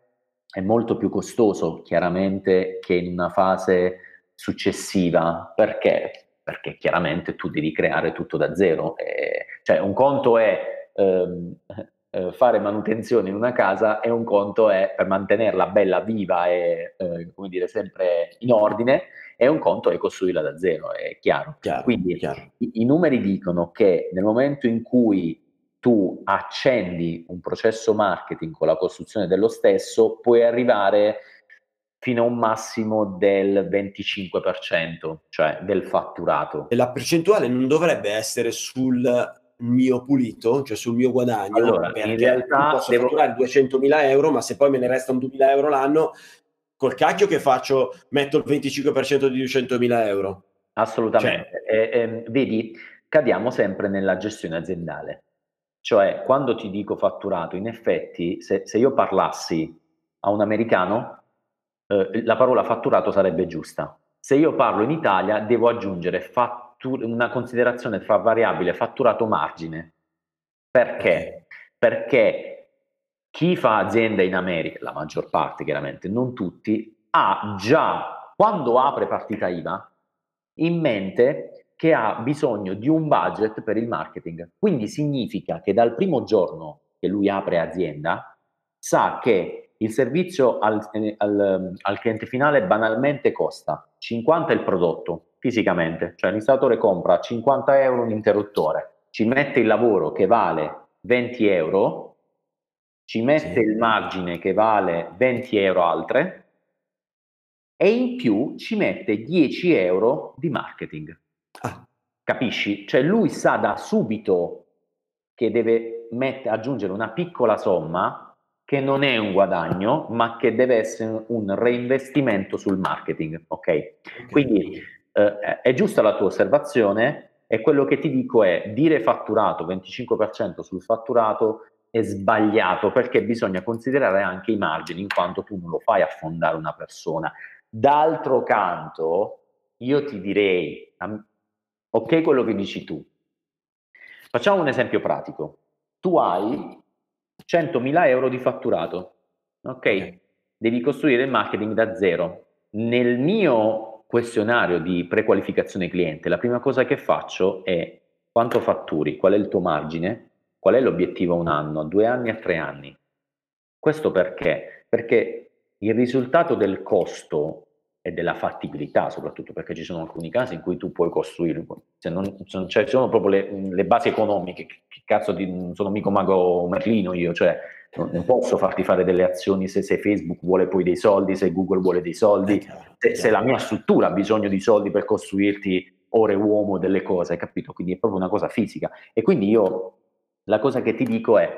è molto più costoso, chiaramente, che in una fase successiva. Perché? Perché chiaramente tu devi creare tutto da zero. E, cioè, un conto è ehm, eh, fare manutenzione in una casa e un conto è per mantenerla bella viva e eh, come dire sempre in ordine e un conto è costruirla da zero, è chiaro. chiaro Quindi chiaro. I, I, numeri dicono che nel momento in cui tu accendi un processo marketing con la costruzione dello stesso, puoi arrivare fino a un massimo del 25%, cioè del fatturato. E la percentuale non dovrebbe essere sul mio pulito, cioè sul mio guadagno, allora, in realtà posso devo... fatturare 200.000 euro, ma se poi me ne restano 2.000 euro l'anno, col cacchio che faccio, metto il 25% di 200.000 euro. Assolutamente. Cioè... Eh, eh, vedi, cadiamo sempre nella gestione aziendale. Cioè, quando ti dico fatturato, in effetti, se, se io parlassi a un americano, eh, la parola fatturato sarebbe giusta. Se io parlo in Italia, devo aggiungere fatturato fattur- una considerazione fra variabile fatturato margine. Perché? Perché chi fa azienda in America, la maggior parte chiaramente, non tutti, ha già, quando apre partita IVA, in mente che ha bisogno di un budget per il marketing. Quindi significa che dal primo giorno che lui apre azienda, sa che il servizio al, al, al cliente finale banalmente costa 50 il prodotto fisicamente, cioè l'installatore compra 50 euro un interruttore, ci mette il lavoro che vale 20 euro, ci mette sì. il margine che vale 20 euro altre e in più ci mette 10 euro di marketing. Ah. Capisci? Cioè lui sa da subito che deve mette, aggiungere una piccola somma che non è un guadagno, ma che deve essere un reinvestimento sul marketing. Ok? okay. Quindi eh, è giusta la tua osservazione e quello che ti dico è dire fatturato 25% sul fatturato è sbagliato perché bisogna considerare anche i margini in quanto tu non lo fai affondare una persona. D'altro canto, io ti direi, ok quello che dici tu, facciamo un esempio pratico, tu hai 100.000 euro di fatturato, ok? Devi costruire il marketing da zero. Nel mio questionario di prequalificazione cliente, la prima cosa che faccio è quanto fatturi, qual è il tuo margine, qual è l'obiettivo a un anno, a due anni, a tre anni. Questo perché? Perché il risultato del costo e della fattibilità, soprattutto perché ci sono alcuni casi in cui tu puoi costruire, se non, se non cioè, ci sono proprio le, le, basi economiche, che, cazzo di, non sono mica mago Merlino io, cioè non posso farti fare delle azioni se, se, Facebook vuole poi dei soldi, se Google vuole dei soldi, eh, se, se, la mia struttura ha bisogno di soldi per costruirti ore uomo delle cose, hai capito? Quindi è proprio una cosa fisica. E quindi io la cosa che ti dico è,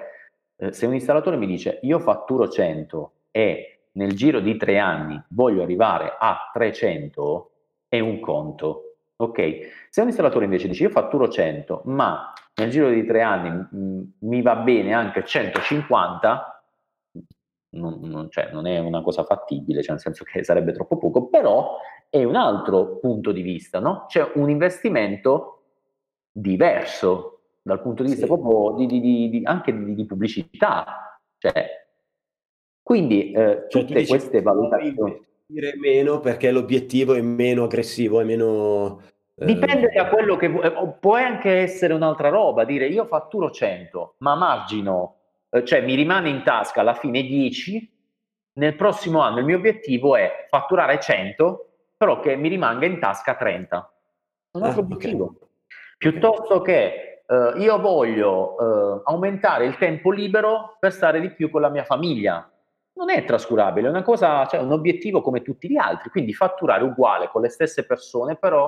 eh, se un installatore mi dice io fatturo 100 e nel giro di tre anni voglio arrivare a 300, è un conto. Ok? Se un installatore invece dice io fatturo 100, ma nel giro di tre anni mh, mm, mi va bene anche 150, non, non, cioè, non, è una cosa fattibile, cioè nel senso che sarebbe troppo poco, però è un altro punto di vista, no? C'è un investimento diverso dal punto di vista sì. proprio di, di, di, anche di, pubblicità. Cioè, quindi eh, cioè, tutte queste valutazioni... Meno perché l'obiettivo è meno aggressivo, è meno Dipende da quello che vuoi, eh, può anche essere un'altra roba, dire io fatturo 100, ma margino, eh, cioè mi rimane in tasca alla fine 10, nel prossimo anno il mio obiettivo è fatturare 100, però che mi rimanga in tasca 30. Un altro ah, obiettivo. Okay. Piuttosto che eh, io voglio eh, aumentare il tempo libero per stare di più con la mia famiglia. Non è trascurabile, è una cosa, cioè un obiettivo come tutti gli altri, quindi fatturare uguale con le stesse persone, però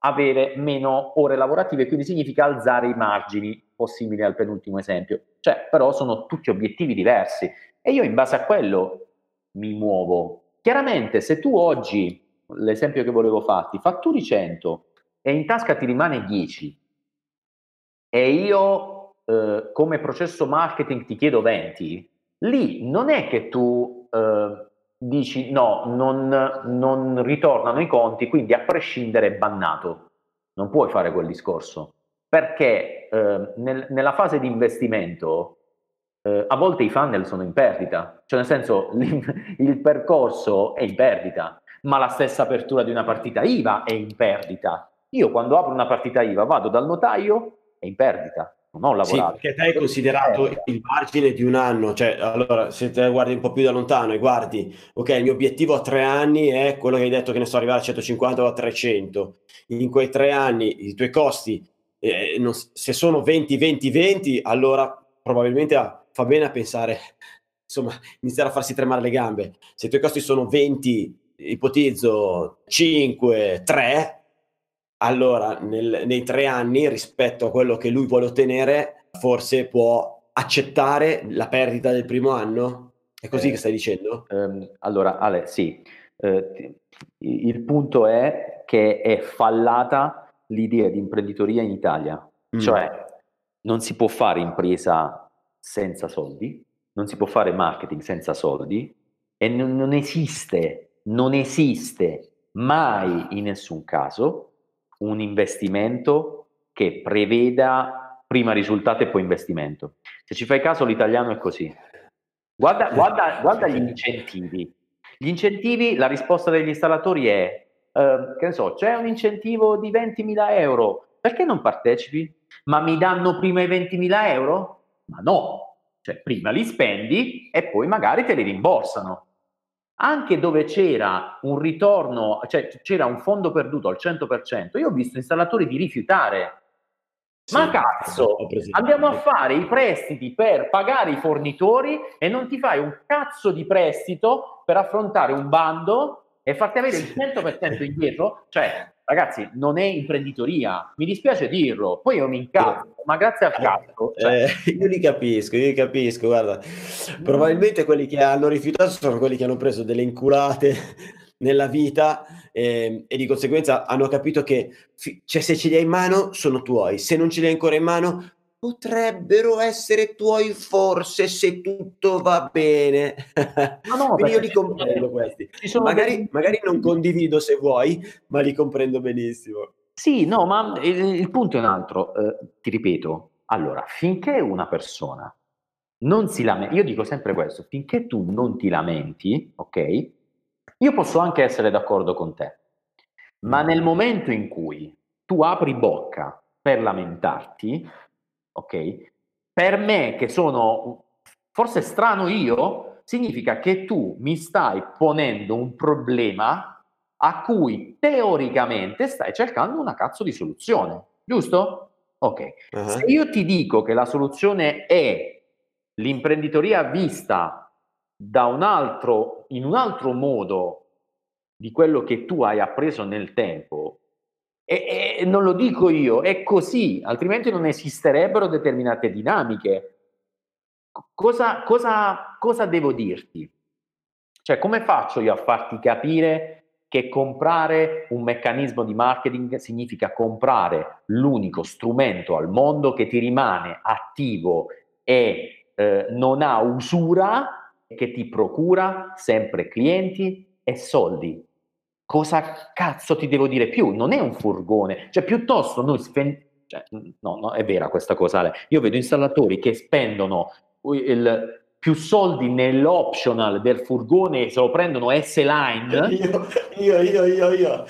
avere meno ore lavorative, quindi significa alzare i margini, possibili al penultimo esempio. Cioè, però sono tutti obiettivi diversi e io in base a quello mi muovo. Chiaramente, se tu oggi, l'esempio che volevo farti, fatturi 100 e in tasca ti rimane 10 e io eh, come processo marketing ti chiedo 20, lì non è che tu eh, dici no, non, non ritornano i conti, quindi a prescindere è bannato. Non puoi fare quel discorso, perché eh, nel, nella fase di investimento eh, a volte i funnel sono in perdita, cioè nel senso il percorso è in perdita, ma la stessa apertura di una partita IVA è in perdita. Io quando apro una partita IVA vado dal notaio, è in perdita non ho lavorato. Sì, perché te hai considerato eh. il margine di un anno, cioè allora se te guardi un po' più da lontano e guardi, ok, il mio obiettivo a tre anni è quello che hai detto che ne so arrivare a 150 o a 300, in quei tre anni i tuoi costi, eh, non, se sono 20, 20, 20, allora probabilmente ah, fa bene a pensare, insomma, iniziare a farsi tremare le gambe. Se i tuoi costi sono 20, ipotizzo 5, 3, allora nel, nei tre anni rispetto a quello che lui vuole ottenere, forse può accettare la perdita del primo anno? È così eh, che stai dicendo? Ehm, allora, Ale, sì. Eh, il punto è che è fallata l'idea di imprenditoria in Italia, mm. cioè non si può fare impresa senza soldi, non si può fare marketing senza soldi e non, non esiste, non esiste mai in nessun caso un investimento che preveda prima risultato e poi investimento. Se ci fai caso l'italiano è così. Guarda, guarda, guarda gli incentivi. Gli incentivi, la risposta degli installatori è, eh, che ne so, c'è un incentivo di 20.000 euro, perché non partecipi? Ma mi danno prima i 20.000 euro? Ma no, cioè prima li spendi e poi magari te li rimborsano. Anche dove c'era un ritorno, cioè c'era un fondo perduto al 100%, io ho visto installatori di rifiutare. Sì, Ma cazzo, andiamo a fare i prestiti per pagare i fornitori e non ti fai un cazzo di prestito per affrontare un bando e farti avere il 100% indietro? Cioè, ragazzi, non è imprenditoria, mi dispiace dirlo, poi io mi incazzo, ma grazie al cazzo. Cioè. Eh, io li capisco, io li capisco, guarda, probabilmente quelli che hanno rifiutato sono quelli che hanno preso delle inculate nella vita eh, e di conseguenza hanno capito che cioè, se ce li hai in mano sono tuoi, se non ce li hai ancora in mano potrebbero essere tuoi forse se tutto va bene. No, no, io li comprendo questi. Magari, dei... magari, non condivido se vuoi, ma li comprendo benissimo. Sì, no, ma il, il punto è un altro. Eh, ti ripeto, allora, finché una persona non si lamenta, io dico sempre questo, finché tu non ti lamenti, ok? Io posso anche essere d'accordo con te, ma nel momento in cui tu apri bocca per lamentarti, ok? Per me, che sono forse strano io, significa che tu mi stai ponendo un problema a cui teoricamente stai cercando una cazzo di soluzione, giusto? Ok. Uh-huh. Se io ti dico che la soluzione è l'imprenditoria vista da un altro, in un altro modo di quello che tu hai appreso nel tempo, e, e, non lo dico io, è così, altrimenti non esisterebbero determinate dinamiche. Cosa, cosa, cosa devo dirti? Cioè, come faccio io a farti capire che comprare un meccanismo di marketing significa comprare l'unico strumento al mondo che ti rimane attivo e eh, non ha usura, che ti procura sempre clienti e soldi cosa cazzo ti devo dire più? Non è un furgone, cioè piuttosto noi spendiamo, cioè, no, no, è vera questa cosa, Ale. io vedo installatori che spendono il, più soldi nell'optional del furgone se lo prendono S-Line. Io, io, io, io, io.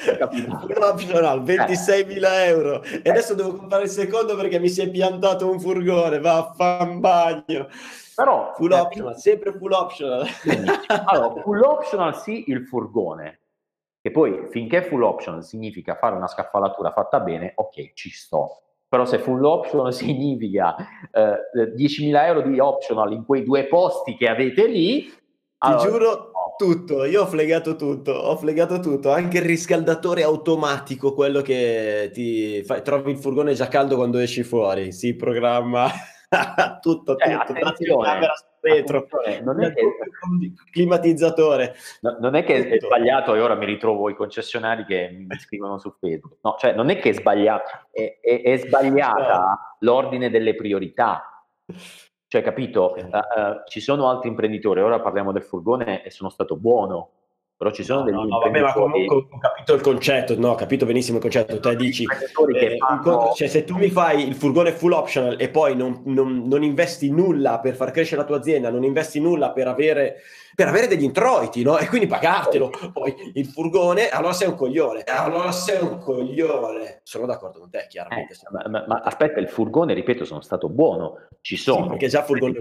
L'optional, 26.000 eh. euro. E eh. adesso devo comprare il secondo perché mi si è piantato un furgone, va a fan bagno. Però, full eh, optional, sempre full optional. allora, full optional sì, il furgone. E poi finché full option significa fare una scaffalatura fatta bene, ok, ci sto. Però se full option significa eh, 10.000 euro di optional in quei due posti che avete lì, ti allora, giuro no. tutto, io ho flegato tutto, ho flegato tutto, anche il riscaldatore automatico, quello che ti fai, trovi il furgone già caldo quando esci fuori, si programma tutto, eh, tutto, attenzione, retro, non è che, climatizzatore. No, non è che è sbagliato e ora mi ritrovo i concessionari che mi scrivono su Facebook. No, cioè non è che è sbagliato, è, è, è sbagliata no. l'ordine delle priorità. Cioè, capito? Uh, uh, ci sono altri imprenditori, ora parliamo del furgone e sono stato buono, però ci sono no, degli no, vabbè, ma comunque ho capito il concetto, no, ho capito benissimo il concetto, te dici, eh, fanno... cioè, se tu mi fai il furgone full optional e poi non, non, non, investi nulla per far crescere la tua azienda, non investi nulla per avere, per avere degli introiti, no? E quindi pagartelo, poi il furgone, allora sei un coglione, allora sei un coglione. Sono d'accordo con te, chiaramente. Eh, ma, ma, ma, aspetta, il furgone, ripeto, sono stato buono, ci sono... Sì, perché già furgone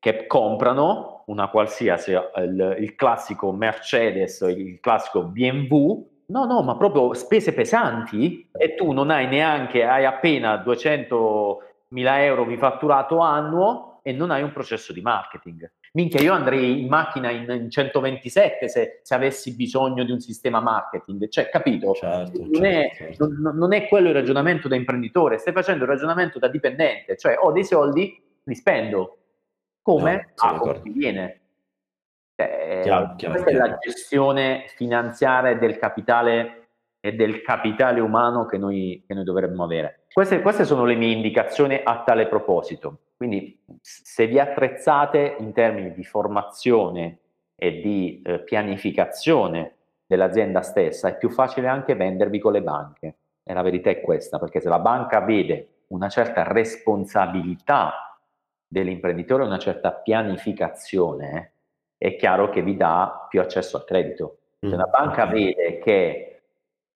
che comprano una qualsiasi, il, il classico Mercedes, il classico BMW, No, no, ma proprio spese pesanti e tu non hai neanche, hai appena 200 mila euro di fatturato annuo e non hai un processo di marketing. Minchia, io andrei in macchina in, in 127 se, se, avessi bisogno di un sistema marketing. Cioè, capito? Certo, non, certo, è, certo. Non, non, è, quello il ragionamento da imprenditore, stai facendo il ragionamento da dipendente, cioè ho dei soldi, li spendo, come? No, ah, come viene. Eh, chiaro, chiaro, questa chiaro. è la gestione finanziaria del capitale e del capitale umano che noi, che noi dovremmo avere. Queste, queste, sono le mie indicazioni a tale proposito. Quindi se vi attrezzate in termini di formazione e di eh, pianificazione dell'azienda stessa, è più facile anche vendervi con le banche. E la verità è questa, perché se la banca vede una certa responsabilità dell'imprenditore, una certa pianificazione, è chiaro che vi dà più accesso al credito. Se la banca vede che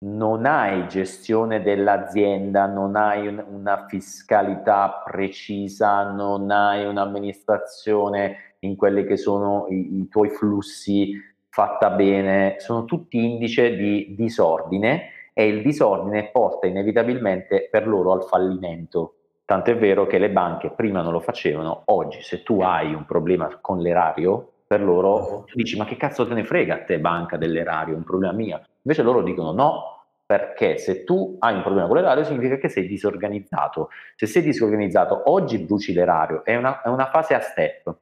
non hai gestione dell'azienda, non hai un, una fiscalità precisa, non hai un'amministrazione in quelli che sono i, i tuoi flussi fatta bene, sono tutti indice di disordine e il disordine porta inevitabilmente per loro al fallimento. Tanto è vero che le banche prima non lo facevano, oggi se tu hai un problema con l'erario, per loro tu dici ma che cazzo te ne frega a te banca dell'erario, è un problema mio. Invece loro dicono no, perché se tu hai un problema con l'erario significa che sei disorganizzato. Se sei disorganizzato, oggi bruci l'erario, è una, è una fase a step.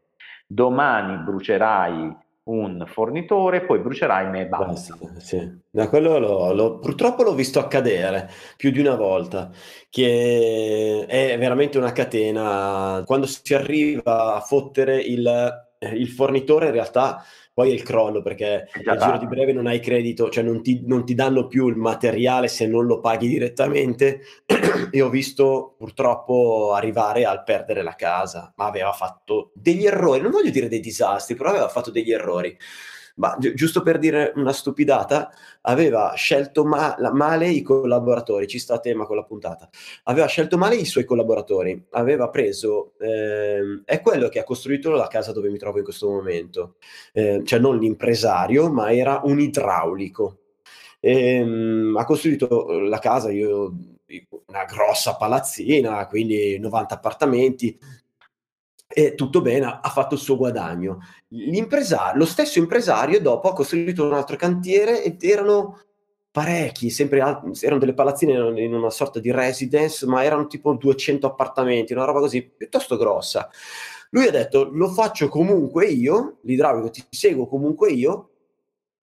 Domani brucerai un fornitore, poi brucerai me e basta. Sì. Da quello lo, lo, purtroppo l'ho visto accadere più di una volta, che è veramente una catena. Quando si arriva a fottere il, il fornitore, in realtà poi è il crollo perché nel giro di breve non hai credito, cioè non ti, non ti, danno più il materiale se non lo paghi direttamente. E ho visto purtroppo arrivare al perdere la casa, ma aveva fatto degli errori, non voglio dire dei disastri, però aveva fatto degli errori ma gi- giusto per dire una stupidata, aveva scelto ma- male i collaboratori, ci sta a tema con la puntata, aveva scelto male i suoi collaboratori, aveva preso, eh, è quello che ha costruito la casa dove mi trovo in questo momento, eh, cioè non l'impresario, ma era un idraulico. E, ehm, ha costruito la casa, io una grossa palazzina, quindi 90 appartamenti, e tutto bene, ha fatto il suo guadagno. lo stesso impresario dopo ha costruito un altro cantiere ed erano parecchi, sempre erano delle palazzine in una sorta di residence, ma erano tipo 200 appartamenti, una roba così piuttosto grossa. Lui ha detto: Lo faccio comunque io, l'idraulico ti seguo comunque io.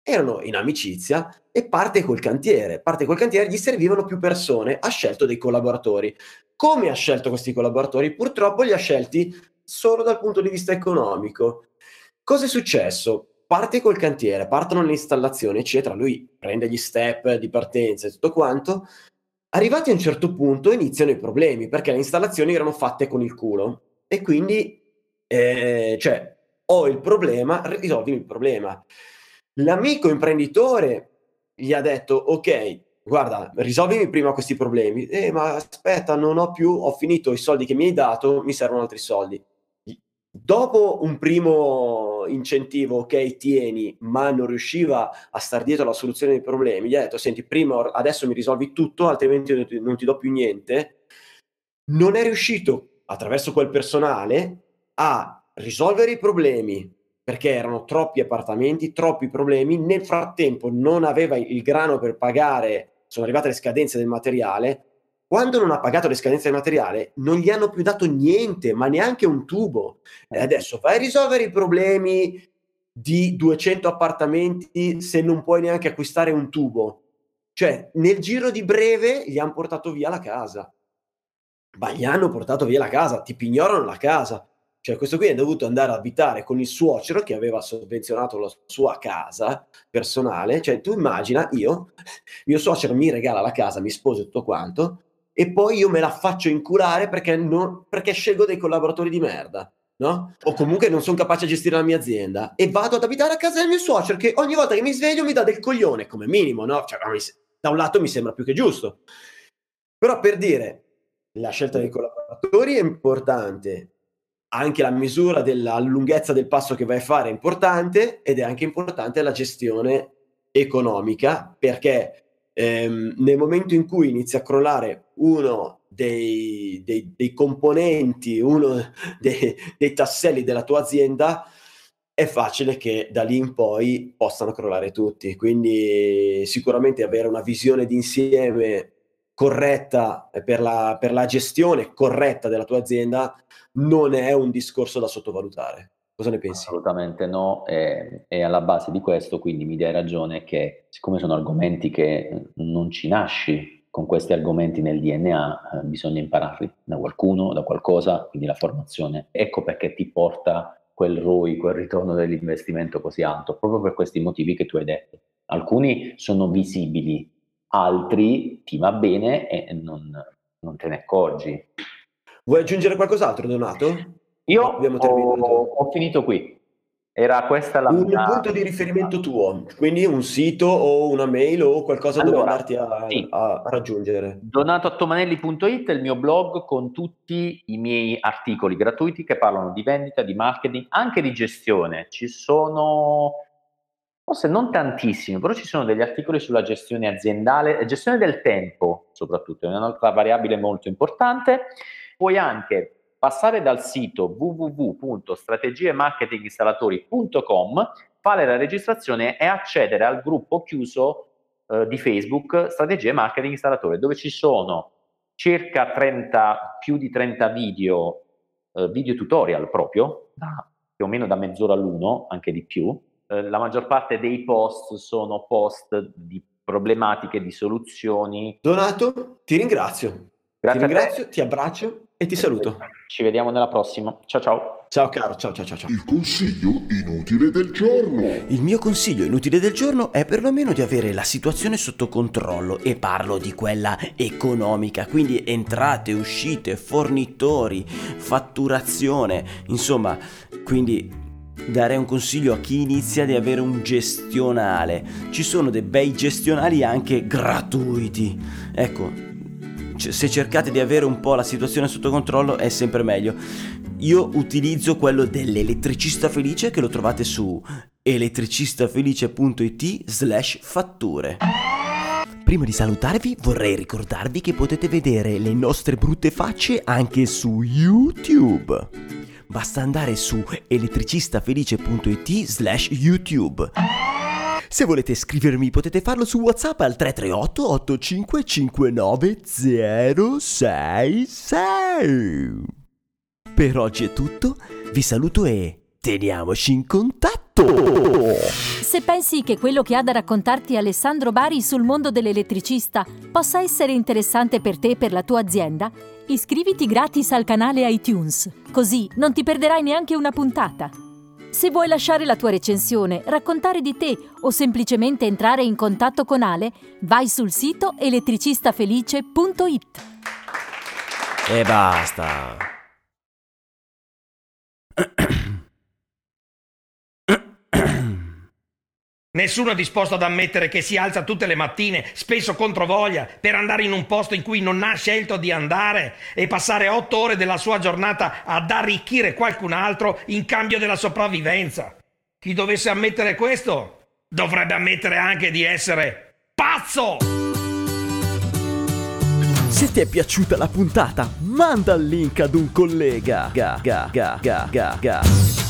Erano in amicizia e parte col cantiere. Parte col cantiere, gli servivano più persone. Ha scelto dei collaboratori. Come ha scelto questi collaboratori? Purtroppo li ha scelti solo dal punto di vista economico. Cosa è successo? Parte col cantiere, partono le installazioni, eccetera. Lui prende gli step di partenza e tutto quanto. Arrivati a un certo punto iniziano i problemi perché le installazioni erano fatte con il culo e quindi, eh, cioè, ho il problema, risolvimi il problema. L'amico imprenditore gli ha detto, ok, guarda, risolvimi prima questi problemi. Eh, ma aspetta, non ho più, ho finito i soldi che mi hai dato, mi servono altri soldi. Dopo un primo incentivo, ok, tieni, ma non riusciva a star dietro alla soluzione dei problemi, gli ha detto, senti, prima adesso mi risolvi tutto, altrimenti non ti, do più niente. Non è riuscito, attraverso quel personale, a risolvere i problemi, perché erano troppi appartamenti, troppi problemi. Nel frattempo non aveva il grano per pagare, sono arrivate le scadenze del materiale, quando non ha pagato le scadenze del materiale, non gli hanno più dato niente, ma neanche un tubo. E adesso vai a risolvere i problemi di 200 appartamenti se non puoi neanche acquistare un tubo. Cioè, nel giro di breve gli hanno portato via la casa. Ma gli hanno portato via la casa, ti pignorano la casa. Cioè, questo qui è dovuto andare a abitare con il suocero che aveva sovvenzionato la sua casa personale. Cioè, tu immagina, io, mio suocero mi regala la casa, mi sposa tutto quanto, e poi io me la faccio inculare perché, non, perché scelgo dei collaboratori di merda. No? O comunque non sono capace a gestire la mia azienda e vado ad abitare a casa del mio suocero che ogni volta che mi sveglio mi dà del coglione come minimo, no? Cioè, da un lato mi sembra più che giusto. Però per dire, la scelta dei collaboratori è importante, anche la misura della lunghezza del passo che vai a fare è importante ed è anche importante la gestione economica perché ehm, nel momento in cui inizia a crollare uno dei, dei, dei componenti, uno dei, dei tasselli della tua azienda, è facile che da lì in poi possano crollare tutti. Quindi sicuramente avere una visione d'insieme corretta per la, per la gestione corretta della tua azienda non è un discorso da sottovalutare. Cosa ne pensi? Assolutamente no, e, e, alla base di questo quindi mi dai ragione che siccome sono argomenti che non ci nasci con questi argomenti nel DNA, eh, bisogna impararli da qualcuno, da qualcosa, quindi la formazione. Ecco perché ti porta quel ROI, quel ritorno dell'investimento così alto, proprio per questi motivi che tu hai detto. Alcuni sono visibili, altri ti va bene e non, non te ne accorgi. Vuoi aggiungere qualcos'altro, Donato? Io ho, ho, finito qui. Era questa la un mia... punto di riferimento tuo, quindi un sito o una mail o qualcosa allora, dove andarti a, sì. a, raggiungere. Donatoattomanelli.it è il mio blog con tutti i miei articoli gratuiti che parlano di vendita, di marketing, anche di gestione. Ci sono forse non tantissimi, però ci sono degli articoli sulla gestione aziendale, gestione del tempo soprattutto, è un'altra variabile molto importante. Puoi anche passare dal sito www.strategiemarketinginstallatori.com, fare la registrazione e accedere al gruppo chiuso eh, di Facebook Strategie Marketing Installatori, dove ci sono circa 30, più di 30 video, eh, video tutorial proprio, da, più o meno da mezz'ora all'uno, anche di più. Eh, la maggior parte dei post sono post di problematiche, di soluzioni. Donato, ti ringrazio. Grazie ti ringrazio, ti abbraccio e ti saluto. Ci vediamo nella prossima. Ciao ciao. Ciao caro, ciao ciao ciao ciao. Il consiglio inutile del giorno. Il mio consiglio inutile del giorno è perlomeno di avere la situazione sotto controllo e parlo di quella economica, quindi entrate, uscite, fornitori, fatturazione, insomma, quindi darei un consiglio a chi inizia di avere un gestionale. Ci sono dei bei gestionali anche gratuiti. Ecco, se cercate di avere un po' la situazione sotto controllo è sempre meglio. Io utilizzo quello dell'elettricista felice che lo trovate su elettricistafelice.it slash fatture. Prima di salutarvi vorrei ricordarvi che potete vedere le nostre brutte facce anche su YouTube. Basta andare su elettricistafelice.it slash YouTube. Se volete scrivermi potete farlo su WhatsApp al 338 8559 066. Per oggi è tutto, vi saluto e teniamoci in contatto! Se pensi che quello che ha da raccontarti Alessandro Bari sul mondo dell'elettricista possa essere interessante per te e per la tua azienda, iscriviti gratis al canale iTunes, così non ti perderai neanche una puntata. Se vuoi lasciare la tua recensione, raccontare di te o semplicemente entrare in contatto con Ale, vai sul sito elettricistafelice.it. E basta. Nessuno è disposto ad ammettere che si alza tutte le mattine, spesso contro voglia, per andare in un posto in cui non ha scelto di andare e passare otto ore della sua giornata ad arricchire qualcun altro in cambio della sopravvivenza. Chi dovesse ammettere questo dovrebbe ammettere anche di essere pazzo! Se ti è piaciuta la puntata, manda il link ad un collega. Ga, ga, ga, ga, ga, ga.